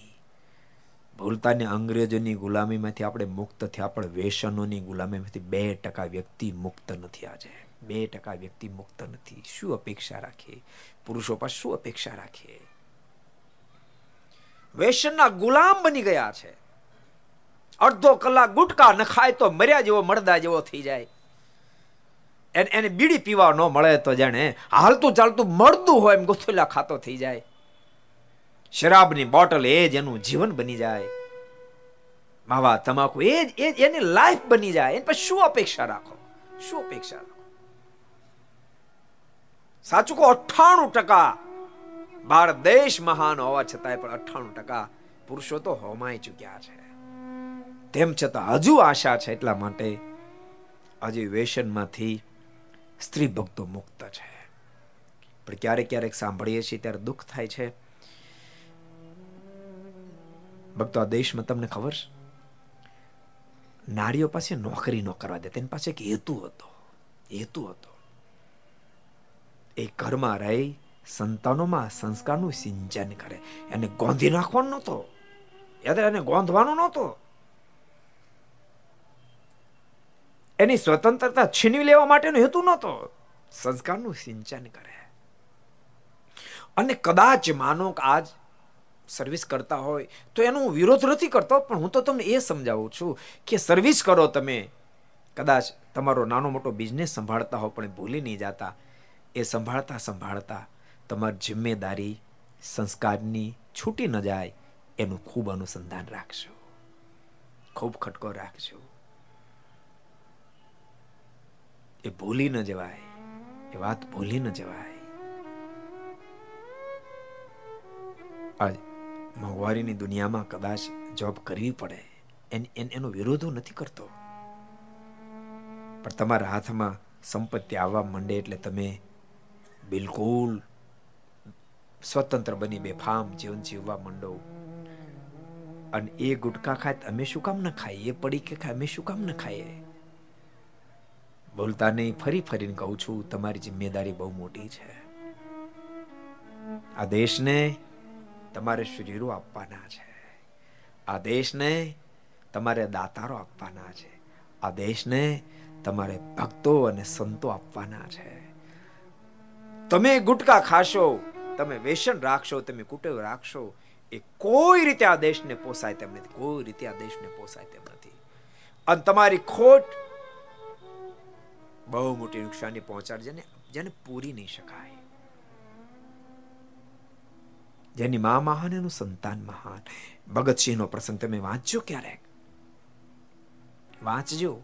ભૂલતાને અંગ્રેજોની ગુલામીમાંથી આપણે મુક્ત થયા, પણ વેસનોની ગુલામીમાંથી બે ટકા વ્યક્તિ મુક્ત નથી આજે. બે ટકા વ્યક્તિ મુક્ત નથી. શું અપેક્ષા રાખીએ પુરુષો પાસે શું અપેક્ષા રાખીએ વેસનના ગુલામ બની ગયા છે. અડધો કલાક ગુટકા ન ખાય તો મર્યા જેવો મળદા જેવો થઈ જાય. એને બીડી પીવા ન મળે તો જાણે હાલતું ચાલતું મળતું હોય એમ ગોથુલા ખાતો થઈ જાય. શરાબની બોટલ એ જ એનું જીવન બની જાય. માવા તમાકુ એ જ એ એની લાઈફ બની જાય. એની પછી શું અપેક્ષા રાખો? શું અપેક્ષા રાખો? સાચું કહો, અઠ્ઠાણું ટકા. ભારત દેશ મહાન હોવા છતાંય પણ અઠ્ઠાણું ટકા પુરુષો તો હોમાઈ ચુક્યા છે. તેમ છતાં હજુ આશા છે એટલા માટે હજી વેસનમાંથી સ્ત્રી ભક્તો મુક્ત છે પણ ક્યારેક ક્યારેક સાંભળીએ છીએ ત્યારે દુઃખ થાય છે. ભક્તો, આ દેશમાં તમને ખબર છે? નારીઓ પાસે નોકરી ન કરવા દે, તેની પાસે એક હેતુ હતો. હેતુ હતો. એ ઘરમાં રહી સંતાનોમાં સંસ્કારનું સિંચન કરે. એને ગોંધી નાખવાનો નહોતો. યાદ એને ગોંધવાનો નહોતો. એની સ્વતંત્રતા છીનવી લેવા માટેનો હેતુ નહોતો. સંસ્કારનું સિંચન કરે. અને કદાચ માનો કે આજ સર્વિસ કરતા હોય, તો એનો હું વિરોધ નથી કરતો, પણ હું તો તમને એ સમજાવું છું કે સર્વિસ કરો તમે. કદાચ તમારો નાનો મોટો બિઝનેસ સંભાળતા હો, પણ ભૂલી નહીં જતા. એ સંભાળતા સંભાળતા તમારી જિમ્મેદારી સંસ્કારની છૂટી ન જાય, એનું ખૂબ અનુસંધાન રાખજો. ખૂબ ખટકો રાખજો. એ ભૂલી ન જવાય, એ વાત ભૂલી ન જવાય. આજ મોંઘવારીની દુનિયામાં કદાચ જોબ કરવી પડે, એનો વિરોધો નથી કરતો. પણ તમારા હાથમાં સંપત્તિ આવવા માંડે એટલે તમે બિલકુલ સ્વતંત્ર બની બેફામ જીવન જીવવા માંડો. અને એ ગુટકા ખાય અમે શું કામ ન ખાઈએ? એ પડી કે ખાય, અમે શું કામ ન ખાઈએ? બોલતા નહીં ફરી ફરીને કહું છું, તમારી જિમ્મેદારી બહુ મોટી છે. આ દેશને તમારે શરીરો આપવાના છે. આ દેશને તમારે દાતારો આપવાના છે. આ દેશને તમારે ભક્તો અને સંતો આપવાના છે. તમે ગુટકા ખાશો, તમે વેસન રાખશો, તમે કુટેવ રાખશો, એ કોઈ રીતે આ દેશને પોસાય તેમ નથી. કોઈ રીતે આ દેશને પોસાય તેમ નથી. અને તમારી ખોટ બહુ મોટી નુકસાની પહોંચાડે, જેને જેને પૂરી નહીં શકાય. જેની મા મહાન, એનું સંતાન મહાન. ભગતસિંહનો પ્રસંગ તમે વાંચજો ક્યારેક. વાંચજો.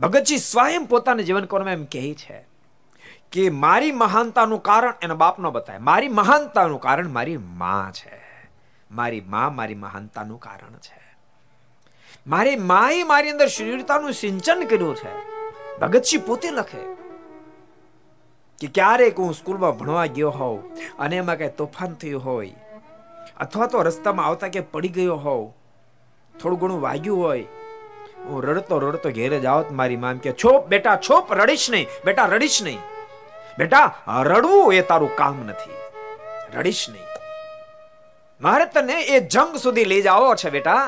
ભગતસિંહ સ્વયં પોતાના જીવન કર્મ એમ કહે છે કે, મારી મહાનતાનું કારણ એના બાપનો બતાય. મારી મહાનતાનું કારણ મારી મા છે. મારી મા મારી મહાનતાનું કારણ છે. મારી માએ મારી અંદર શરીરતાનું સિંચન કર્યું છે. ભગતસિંહ પોતે લખે કે ક્યારેક હું સ્કૂલમાં ભણવા ગયો હોઉં અને એમાં કઈ તોફાન થયું હોય અથવા તો રસ્તામાં આવતા કે પડી ગયો હોઉં, થોડું ઘણું વાગ્યું હોય, હું રડતો રડતો ઘેરે જાવ મારી મામ કે, છોપ બેટા, છોપ, રડીશ નહીં, બેટા, રડીશ નહીં, બેટા, રડવું એ તારું કામ નથી, રડીશ નહીં. મારે તને એ જંગ સુધી લઈ જાવો છે બેટા.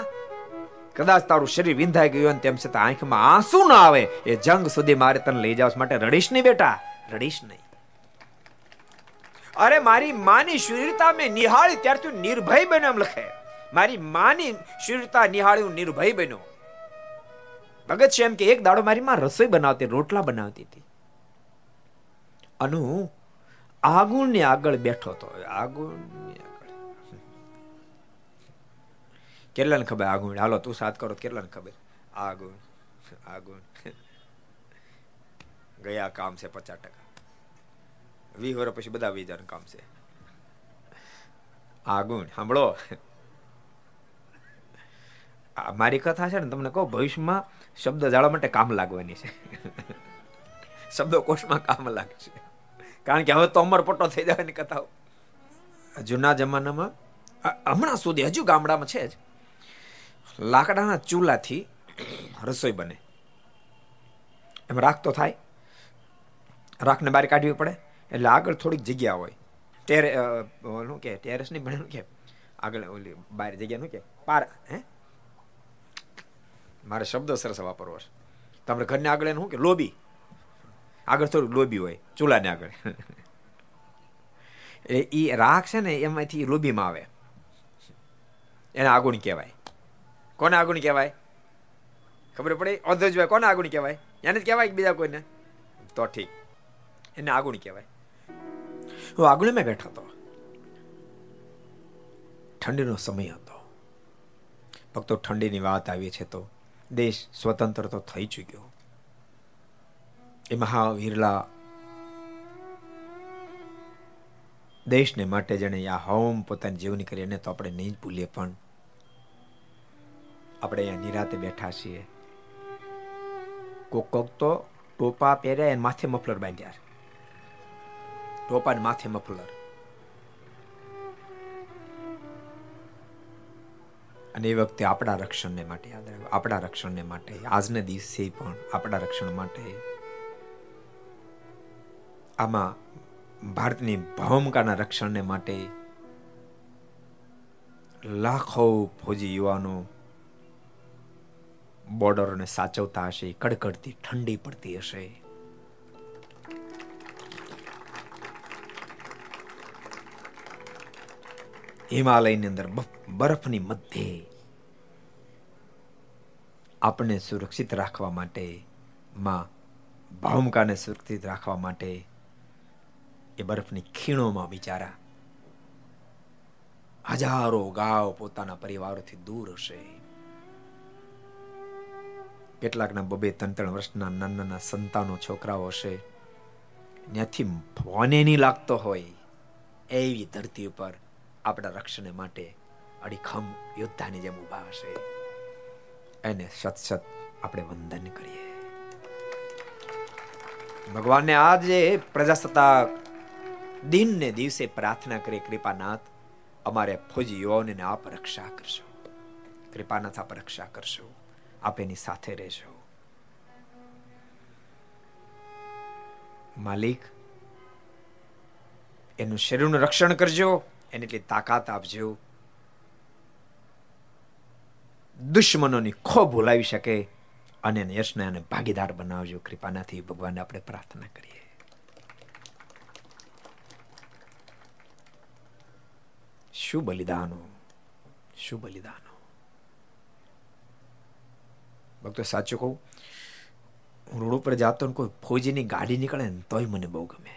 કદાચ તારું શરીર વિંધાઈ ગયું તેમ છતાં આંખમાં આંસુ ના આવે, એ જંગ સુધી મારે તને લઈ જવા માટે રડીશ નહીં બેટા, રડીશ નહીં. અરે મારી માની શૂરતા મેં નિહાળી ત્યારથી નિર્ભય બન્યો એમ લખે. મારી માની શૂરતા નિહાળી હું નિર્ભય બન્યો. ભગત છે એમ કે એક દાડો મારી માં રસોઈ બનાવતી, રોટલા બનાવતી હતી. અનુ આગુણની આગળ બેઠો હતો આગુણની કેટલાને ખબર આ ગુણ? હાલો, તું સાથ કરો કેટલાને ખબર? આ ગુણ આ ગુણ. ગયા કામ છે પચાસ ટકા. વીસ વર્ષ પછી બધા વિચાર કામ છે. આ ગુણ, સાંભળો. મારી કથા છે ને, તમને કહો, ભવિષ્યમાં શબ્દ જાળવા માટે કામ લાગવાની છે. શબ્દો કોષમાં કામ લાગશે. કારણ કે હવે તો અમર પટ્ટો થઈ જવાની કથાઓ. જૂના જમાનામાં હમણાં સુધી હજુ ગામડામાં છે જ. લાકડાના ચૂલાથી રસોઈ બને. એમ રાખ તો થાય. રાખને બહાર કાઢવી પડે. એટલે આગળ થોડીક જગ્યા હોય. ટેરે શું કે, ટેરેસ નહીં બને કે? આગળ ઓલી બહાર જગ્યા નું કે? પાર, હે? મારે શબ્દ સરસ વાપરવો છે. તમારે ઘરને આગળ શું કે? લોબી. આગળ થોડુંક લોબી હોય. ચૂલાને આગળ. એ રાખ છે ને, એમાંથી લોબીમાં આવે. એને આગુણ કહેવાય. કોને આગુણ કહેવાય? ખબર પડે? અધ્વજભાઈ કોને આગુણ કહેવાય? એને જ કહેવાય બીજા કોઈને? તો ઠીક. એને આગુણ કહેવાય. હું આગળ મેં બેઠો હતો. ઠંડીનો સમય હતો. ફક્ત ઠંડીની વાત આવી છે તો દેશ સ્વતંત્ર તો થઈ ચૂક્યો. એ મહાવીરલા દેશને માટે જેને આ હોમ પોતાની જીવની કરી, એને તો આપણે નહીં ભૂલીએ પણ આપણે અહીંયા નિરાતે બેઠા છીએ. કોક કોક તો ટોપા પહેર્યા એને માથે મફલર બાંધ્યા ટોપા માથે મફલર. અને એ વખતે આપણા રક્ષણને માટે યાદ રાખ્યું આપણા રક્ષણને માટે. આજને દિવસે પણ આપણા રક્ષણ માટે. આમાં ભારતની ભૌમકાના રક્ષણને માટે લાખો ફોજી યુવાનો બોર્ડરોને સાચવતા હશે, કડકડતી ઠંડી પડતી હશે. હિમાલયની અંદર બરફની મધ્યે આપણને સુરક્ષિત રાખવા માટે, માં ભાવમકાને સુરક્ષિત રાખવા માટે એ બરફની ખીણોમાં બિચારા હજારો ગાવ પોતાના પરિવારોથી દૂર હશે. કેટલાકના બબે ત્રણ ત્રણ વર્ષના નાના નાના સંતાનો, છોકરાઓ હશે. ત્યાંથી ફોને નહીં લાગતો હોય એવી ધરતી ઉપર આપણા રક્ષણ માટે અડીખમ યોદ્ધાની જેમ ઊભા હશે. એને સત આપણે વંદન કરીએ. ભગવાનને આજે પ્રજાસત્તાક દિનને દિવસે પ્રાર્થના કરી કૃપાનાથ, અમારે ફોજી યુવાઓને આપ રક્ષા કરશો. કૃપાનાથ, આપ રક્ષા કરશો. આપ એની સાથે રહેજો. માલિક, એનું શરીરનું રક્ષણ કરજો, એને એટલી તાકાત આપજો. દુશ્મનોની ખો ભૂલાવી શકે અને યશને એને ભાગીદાર બનાવજો. કૃપાનાથી ભગવાનને આપણે પ્રાર્થના કરીએ. શું બલિદાનો? શું બલિદાનો? ભક્તો સાચું કહું? હું રોડ ઉપર જાતો ને કોઈ ફોજીની ગાડી નીકળે ને તોય મને બહુ ગમે.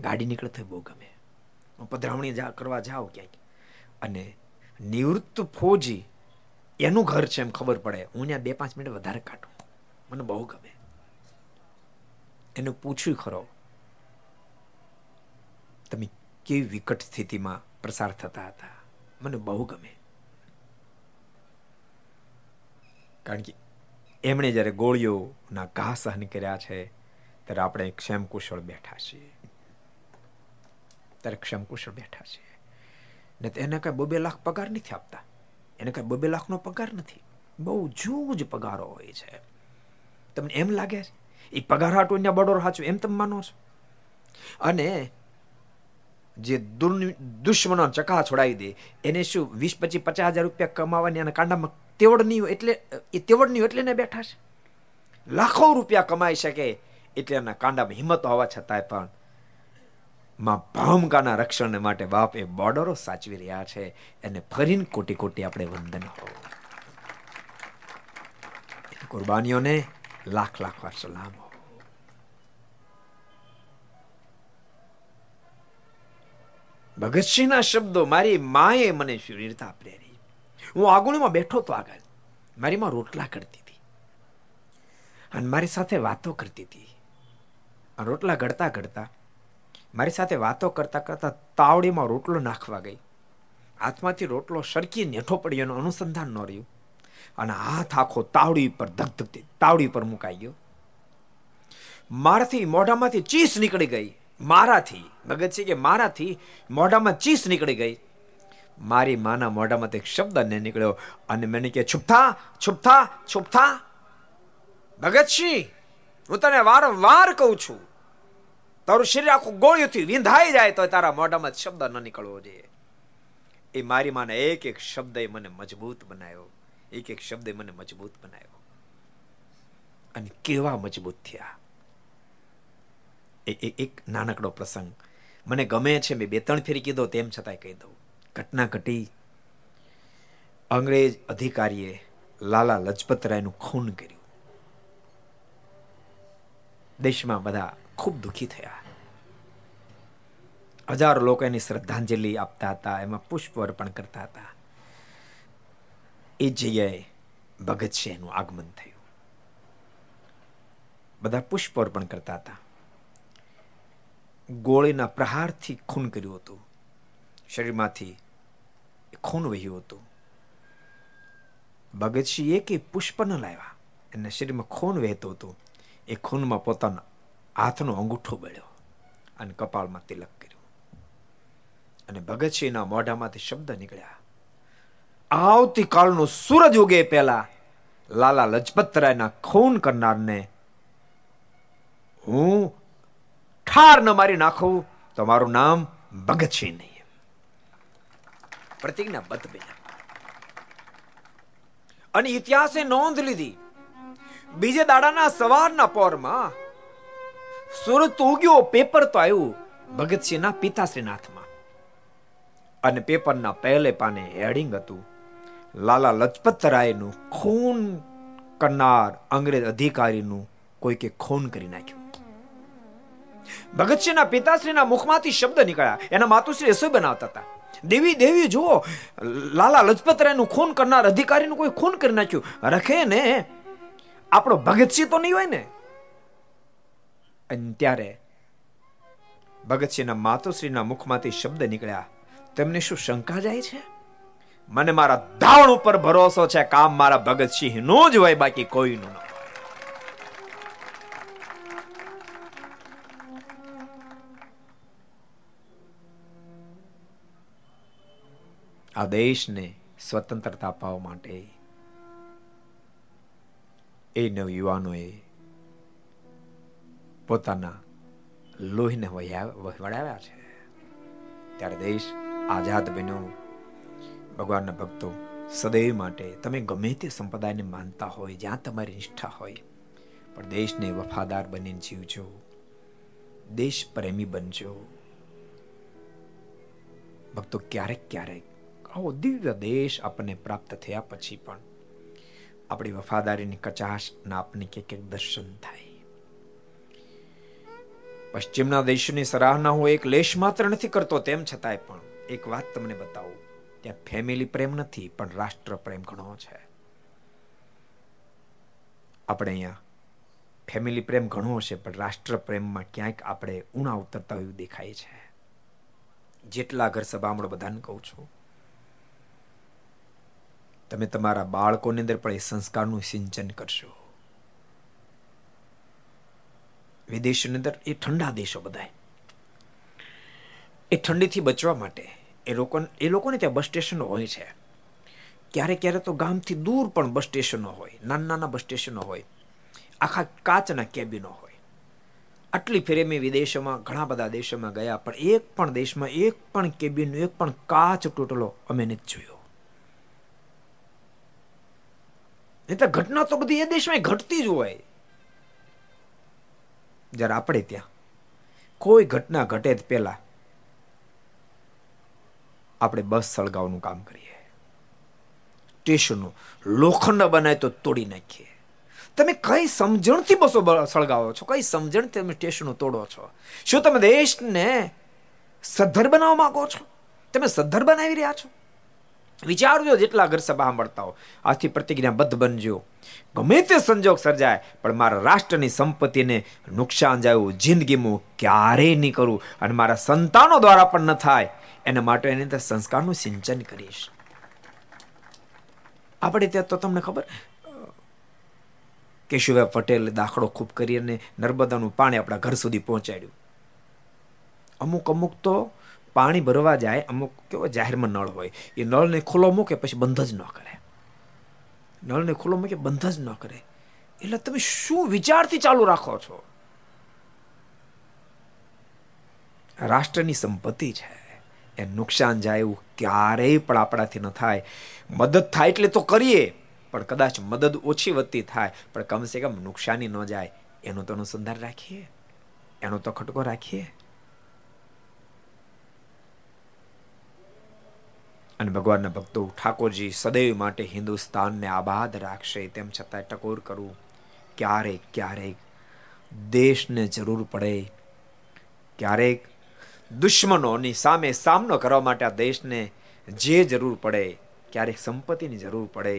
ગાડી નીકળે તોય બહુ ગમે. હું પધરામણી જા, કરવા જાઉં ક્યાંક અને નિવૃત્ત ફૌજી એનું ઘર છે એમ ખબર પડે. હું ત્યાં બે પાંચ મિનિટ વધારે કાઢું. મને બહુ ગમે. એને પૂછ્યું ખરો, તમે કેવી વિકટ સ્થિતિમાં પ્રસાર થતા હતા? મને બહુ ગમે. કારણ કે એમણે જ્યારે ગોળીઓના ઘા સહન કર્યા છે, ત્યારે આપણે ક્ષેમ કુશળ બેઠા છીએ. ત્યારે ક્ષેમ કુશળ બેઠા છીએ. ને તો એને કાંઈ બબે લાખ પગાર નથી આપતા. એને કાંઈ બબે લાખનો પગાર નથી. બહુ જૂજ પગારો હોય છે. તમને એમ લાગે છે? એ પગાર હાટું બડોર હાચું એમ તમે માનો છો? અને જે દુશ્મનો ચકા છોડાવી દે, એને શું વીસ પચીસ પચાસ હજાર રૂપિયા કમાવાની અને કાંડામાં તેવડ નહીં એટલે, એ તેવડની એટલે ને બેઠા છે. લાખો રૂપિયા કમાઈ શકે એટલે એના કાંડામાં હિંમત હોવા છતાંય પણ માં ભામકાના રક્ષણ માટે બાપ એ બોર્ડરો સાચવી રહ્યા છે એને ફરીને કોટી કોટી આપણે વંદન હો કુરબાનીઓને લાખ લાખ વાર સલામ હો. ભગતસિંહના શબ્દો મારી માએ મને શરીરતા પ્રેરી હું આગોળીમાં બેઠો તો આગળ. મારી માં રોટલા કરતી હતી. અને મારી સાથે વાતો કરતી હતી. રોટલા ઘડતા ઘડતા મારી સાથે વાતો કરતા કરતા તાવડીમાં રોટલો નાખવા ગઈ. હાથમાંથી રોટલો સરકી નેઠો પડ્યો એનું અનુસંધાન ન રહ્યું. અને હાથ આખો તાવડી પર ધગધગતી તાવડી પર મુકાઈ ગયો. મારાથી મોઢામાંથી ચીસ નીકળી ગઈ. મારાથી ભગતસિંહ કે મારાથી મોઢામાં ચીસ નીકળી ગઈ. મારી માના મોઢામાં એક શબ્દ ને નીકળ્યો અને મેં કે છુપથા છુપથા છુપથા ભગતસિંહ, હું તને વારંવાર કહું છું, તારું શરીર આખું ગોળીઓથી વિંધાઈ જાય તો તારા મોઢામાં શબ્દ ન નીકળવો જોઈએ. એ મારી માને એક એક શબ્દ મને મજબૂત બનાવ્યો. એક એક શબ્દ મને મજબૂત બનાવ્યો. અને કેવા મજબૂત થયા. એક નાનકડો પ્રસંગ. મને ગમે છે, મેં બે ત્રણ ફેરી કીધો, તેમ છતાંય કહી દઉં. ઘટના ઘટી અંગ્રેજ અધિકારીએ લાલા લજપતરાયનું ખૂન કર્યું. દેશમાં બધા ખૂબ દુઃખી થયા. હજારો લોકો એની શ્રદ્ધાંજલિ આપતા હતા, એમાં પુષ્પ અર્પણ કરતા હતા. એ જગ્યાએ ભગતસિંહનું આગમન થયું. બધા પુષ્પ અર્પણ કરતા હતા. ગોળીના પ્રહારથી ખૂન કર્યું હતું. શરીરમાંથી ખૂન વહ્યું હતું. ભગતસિંહ એકે પુષ્પ ન લાવ્યા, એના શરીરમાં ખૂન વહેતું હતું. એ ખૂનમાં પોતાનો હાથનો અંગૂઠો બળ્યો અને કપાળમાં તિલક કર્યું. અને ભગતસિંહના મોઢામાંથી શબ્દ નીકળ્યા. આવતીકાલનો સૂરજ ઉગે પહેલા લાલા લજપતરાયના ખૂન કરનારને હું ઠાર ન મારી નાખું, તો મારું નામ ભગતસિંહ નહીં. પ્રતિજ્ઞા બધ બન્યા. અને ઇતિહાસે નોંધ લીધી, બીજે દાડાના સવારના પોરમાં સુરત ઉગ્યો, પેપર તો આવ્યું ભગતસિંહના પિતાશ્રીના હાથમાં અને પેપરના પહેલે પાને હેડિંગ હતું, લાલા લજપત રાયનું ખૂન કરનાર અંગ્રેજ અધિકારીનું કોઈકે ખૂન કરી નાખ્યું. ભગતસિંહના પિતાશ્રીના મુખમાંથી શબ્દ નીકળ્યા, એના માતુશ્રી રસોઈ બનાવતા હતા. દેવી દેવી, જુઓ, લાલા લજપતરાયનું ખૂન કરનાર અધિકારીનું કોઈ ખૂન કરી નાખ્યું. રખે ને, આપણો ભગતસિંહ તો નહીં હોય ને? અને ત્યારે ભગતસિંહના માતુશ્રીના મુખમાંથી શબ્દ નીકળ્યા. તેમને શું શંકા જાય છે? મને મારા દાવણ ઉપર ભરોસો છે કામ મારા ભગતસિંહનું જ હોય, બાકી કોઈનું ન આ દેશને સ્વતંત્રતા અપાવવા માટે એ નવ યુવાનોએ પોતાના લોહીને વળાવ્યા છે. ત્યારે દેશ આઝાદ બન્યો. ભગવાનના ભક્તો સદૈવ માટે તમે ગમે તે સંપ્રદાયને માનતા હોય, જ્યાં તમારી નિષ્ઠા હોય, પણ દેશને વફાદાર બનીને જીવજો. દેશ પ્રેમી બનજો. ભક્તો ક્યારેક ક્યારેક આવો દિવ્ય દેશ આપણને પ્રાપ્ત થયા પછી પણ આપણી વફાદારીની કચાશ ના આપને કે કે દર્શન થાય. પશ્ચિમના દેશોની સરાહના હું એક લેશ માત્ર નથી કરતો, તેમ છતાંય પણ એક વાત તમને બતાવું. ત્યાં ફેમિલી પ્રેમ નથી, પણ રાષ્ટ્ર પ્રેમ ઘણો છે. આપણે અહીંયા ફેમિલી પ્રેમ ઘણો હશે, પણ રાષ્ટ્ર પ્રેમમાં ક્યાંક આપણે ઉણા ઉતરતા એવું દેખાય છે. જેટલા ઘર સભામણો બધાને કહું છું તમે તમારા બાળકોની અંદર પણ એ સંસ્કારનું સિંચન કરશો. વિદેશની અંદર એ ઠંડા દેશો બધા એ ઠંડીથી બચવા માટે એ લોકો એ લોકોને ત્યાં બસ સ્ટેશનો હોય છે. ક્યારેક ક્યારેક તો ગામથી દૂર પણ બસ સ્ટેશનો હોય, નાના નાના બસ સ્ટેશનો હોય, આખા કાચના કેબિનો હોય. આટલી ફેરે મેં વિદેશોમાં, ઘણા બધા દેશોમાં ગયા, પણ એક પણ દેશમાં એક પણ કેબિનનો, એક પણ કાચ તૂટેલો અમે નથી જોયો. એટલે ઘટના તો બધી એ દેશમાં ઘટતી જ હોય. જ્યારે આપણે ત્યાં કોઈ ઘટના ઘટે જ પહેલા આપણે બસ સળગાવવાનું કામ કરીએ. સ્ટેશનો લોખંડ બનાય તો તોડી નાખીએ. તમે કઈ સમજણથી બસો સળગાવો છો? કઈ સમજણ તમે સ્ટેશનો તોડો છો? શું તમે દેશને સદ્ધર બનાવવા માંગો છો? તમે સદ્ધર બનાવી રહ્યા છો? વિચારજો જેટલા ઘર સભા સાંભળતા હો. આથી પ્રતિજ્ઞાબદ્ધ બનજો. ગમે તે સંજોગ સર્જાય, પણ મારા રાષ્ટ્રની સંપત્તિને નુકસાન જાય જિંદગીમાં ક્યારેય નહીં કરું અને મારા સંતાનો દ્વારા પણ ન થાય. એના માટે એની અંદર સંસ્કારનું સિંચન કરીશ. આપણે ત્યાં તો તમને ખબર? કેશુભાઈ પટેલ દાખલો ખૂબ કરી અને નર્મદાનું પાણી આપણા ઘર સુધી પહોંચાડ્યું. અમુક અમુક તો પાણી ભરવા જાય, અમુક કેવો જાહેરમાં નળ હોય, એ નળને ખુલ્લો મૂકે પછી બંધ જ ન કરે. નળને ખુલ્લો મૂકે, બંધ જ ન કરે. એટલે તમે શું વિચારથી ચાલુ રાખો છો? રાષ્ટ્રની સંપત્તિ છે, એ નુકસાન જાય એવું ક્યારેય પણ આપણાથી ન થાય. મદદ થાય એટલે તો કરીએ, પણ કદાચ મદદ ઓછી વધતી થાય, પણ કમસે કમ નુકસાની ન જાય, એનો તો અનુસંધાન રાખીએ. એનો તો ખટકો રાખીએ. અને ભગવાનના ભક્તો ઠાકોરજી સદૈવ માટે હિન્દુસ્તાનને આબાદ રાખશે, તેમ છતાં ટકોર કરવું ક્યારેક ક્યારેક દેશને જરૂર પડે. ક્યારેક દુશ્મનોની સામે સામનો કરવા માટે આ દેશને જે જરૂર પડે, ક્યારેક સંપત્તિની જરૂર પડે.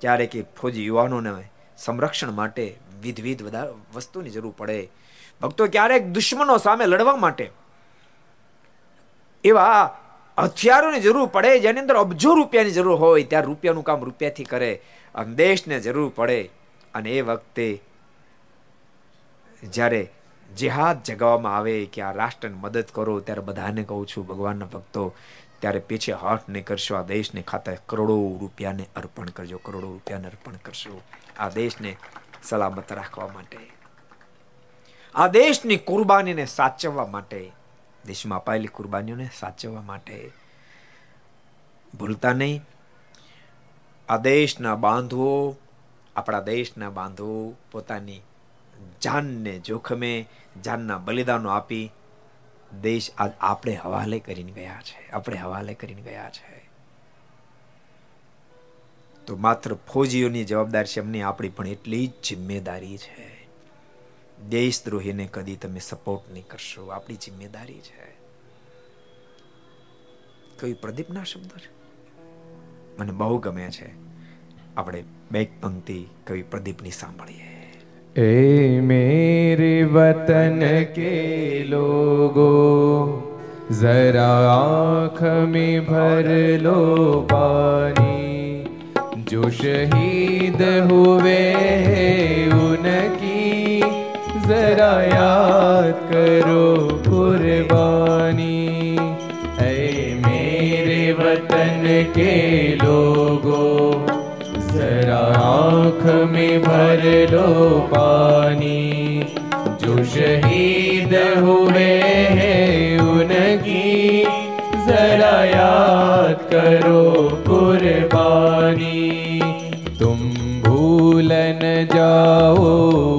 ક્યારેક એ ફોજી યુવાનોને સંરક્ષણ માટે વિધવિધ વસ્તુની જરૂર પડે. ભક્તો ક્યારેક દુશ્મનો સામે લડવા માટે એવા હથિયારોની જરૂર પડે, જેની અંદર અબજો રૂપિયાની જરૂર હોય, ત્યાં રૂપિયાનું કામ રૂપિયાથી કરે, અને દેશને જરૂર પડે. અને એ વખતે જ્યારે જેહાદ જગાવવામાં આવે કે આ રાષ્ટ્રને મદદ કરો, ત્યારે બધાને કહું છું, ભગવાનના ભક્તો, ત્યારે પીછે હઠ નહીં કરશો આ દેશને ખાતે કરોડો રૂપિયાને અર્પણ કરજો, કરોડો રૂપિયાને અર્પણ કરશો. આ દેશને સલામત રાખવા માટે. આ દેશની કુરબાનીને સાચવવા માટે. દેશમાં અપાયેલી કુરબાનીઓને સાચવવા માટે ભૂલતા નહીં. આ દેશના બાંધવો, આપણા દેશના બાંધવો પોતાની જાનને જોખમે, જાનના બલિદાનો આપી દેશ આજ આપણે હવાલે કરીને ગયા છે, આપણે હવાલે કરીને ગયા છે. તો માત્ર ફોજીઓની જવાબદારી છે એમની આપણી પણ એટલી જ જિમ્મેદારી છે. દેશદ્રોહીને કદી તમે સપોર્ટ નહીં કરશો આપણી જિમ્મેદારી છે કઈ પ્રદીપના શબ્દો છે મને બહુ ગમે છે આપણે બે પંક્તિ કવિ પ્રદીપની સાંભળીએ ए मेरे वतन के लोगो जरा आँख में भर लो पानी जो शहीद हुए उनकी जरा याद करो कुर्बानी। ऐ मेरे वतन के लोगों, जरा आँख में भर लो पानी। जो शहीद हुए हैं उनकी, जरा याद करो कुर्बानी। तुम भूल न जाओ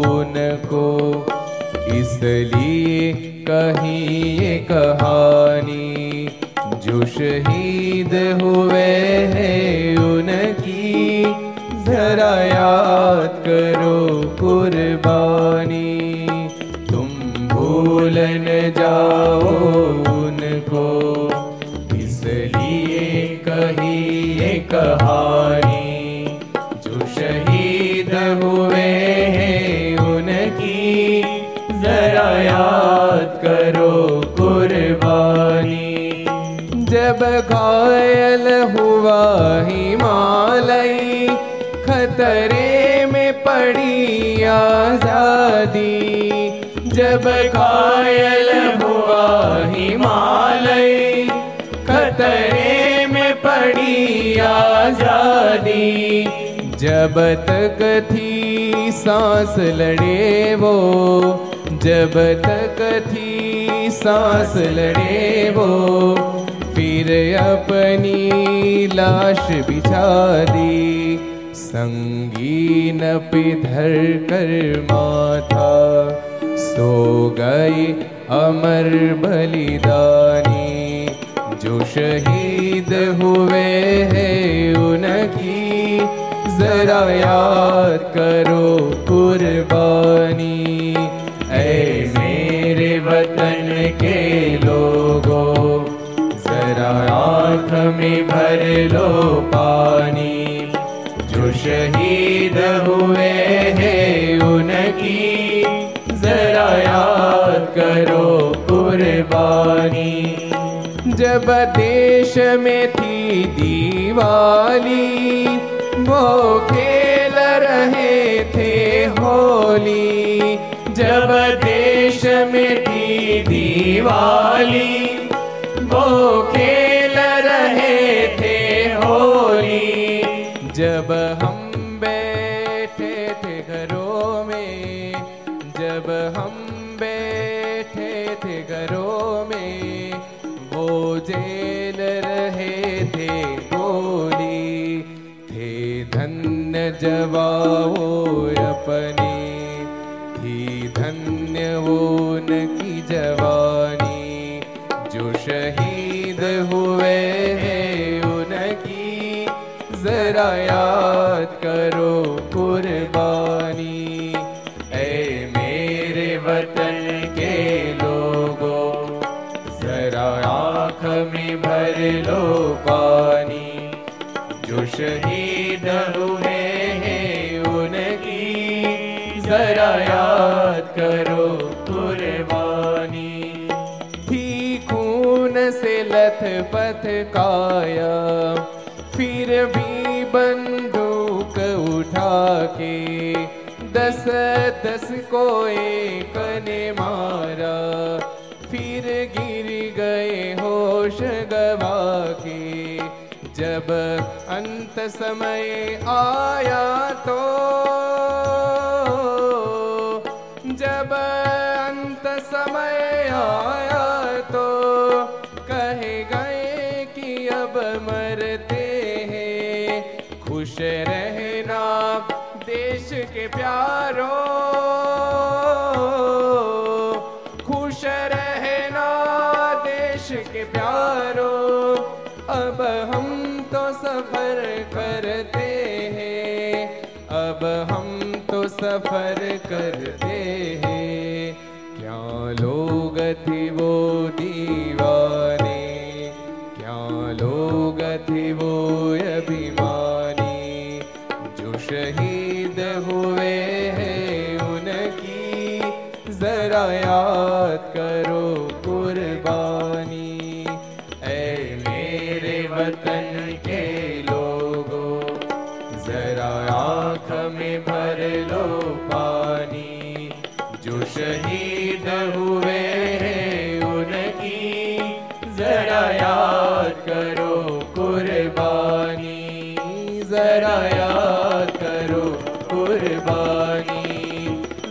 इसलिए कही ये कहानी जो शहीद हुए हैं उनकी, जरा याद करो कुर्बानी। तुम भूल न जाओ आजादी जब घायल हुआ हिमालय खतरे में पड़ी आजादी जब तक थी सांस लड़े वो जब तक थी सांस लड़े वो फिर अपनी लाश बिछा दी संगीन पे धर कर माथा सो गए अमर बलिदानी जो शहीद हुए हैं उनकी जरा याद करो कुर्बानी ऐ मेरे वतन के लोगों जरा आँख में भर लो पानी जो शहीद हुए हैं उनकी। जरा याद करो कुर्बानी। जब देश में थी दीवाली, वो खेल रहे थे होली। जब देश में थी दीवाली, वो खेल रहे थे होली। जब हम जेल रहे थे गोली थे धन्य जवाओ अपने थी धन्य वो उनकी जवानी जो शहीद हुए हैं उनकी जरा याद करो शहीद हुए हैं उनकी। जरा याद करो कुर्बानी। थी खून से लथ पथ काया। फिर भी बंदूक उठा के दस दस को एक ने मारा। फिर गिर गए होश गवा के जब અંત સમય આયા તો જબ અંત સમય આયા તો કહે ગયે કે અબ મરતે હે ખુશ રહેના દેશ કે પ્યારો सफर करते हैं अब हम तो सफर करते हैं क्या लोग थे वो दीवाने क्या लोग थे वो अभिमानी जो शहीद हुए हैं उनकी जरा याद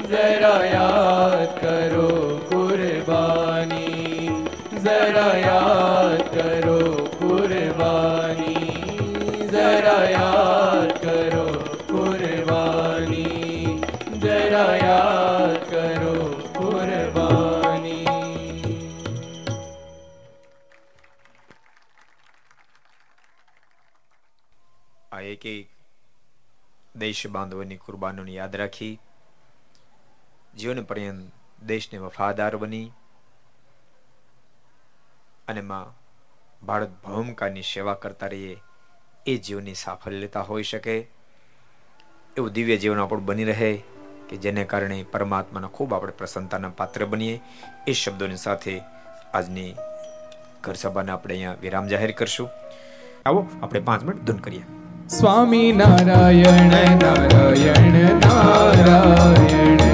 જરા યાદ કરો કુરબાની જરા યાદ કરો કુરબાની જરા યાદ કરો કુરબાની જરા યાદ કરો કુરબાની આ એક એક દેશ બાંધવોની કુરબાનીઓને યાદ રાખી જીવન પર્યંત દેશને વફાદાર બની અને માં ભારત ભૌમકાની સેવા કરતા રહીએ, એ જીવની સાફલ્યતા હોઈ શકે. એવું દિવ્ય જીવન આપણું બની રહે કે જેને કારણે પરમાત્માના ખૂબ આપણે પ્રસન્નતાના પાત્ર બનીએ, એ શબ્દોની સાથે આજની ઘર સભાને આપણે અહીંયા વિરામ જાહેર કરશું. આવો, આપણે પાંચ મિનિટ ધૂન કરીએ. સ્વામી નારાયણ નારાયણ નારાયણ.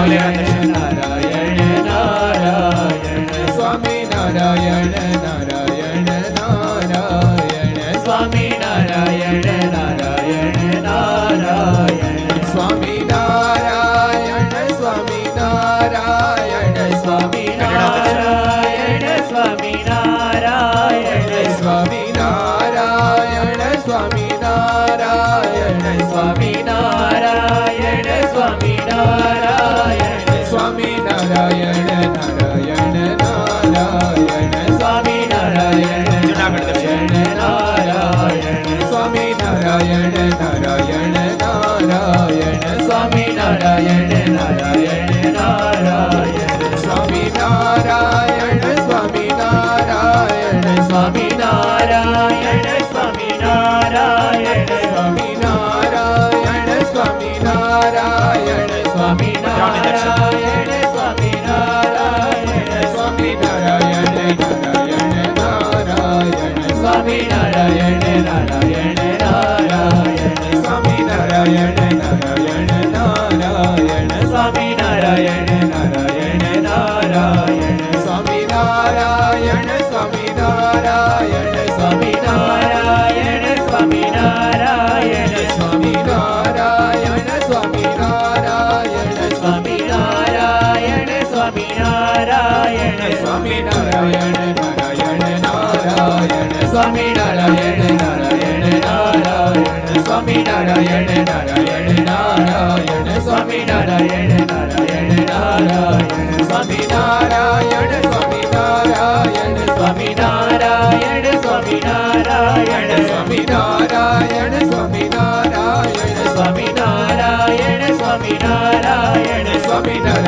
આવલે દર્શન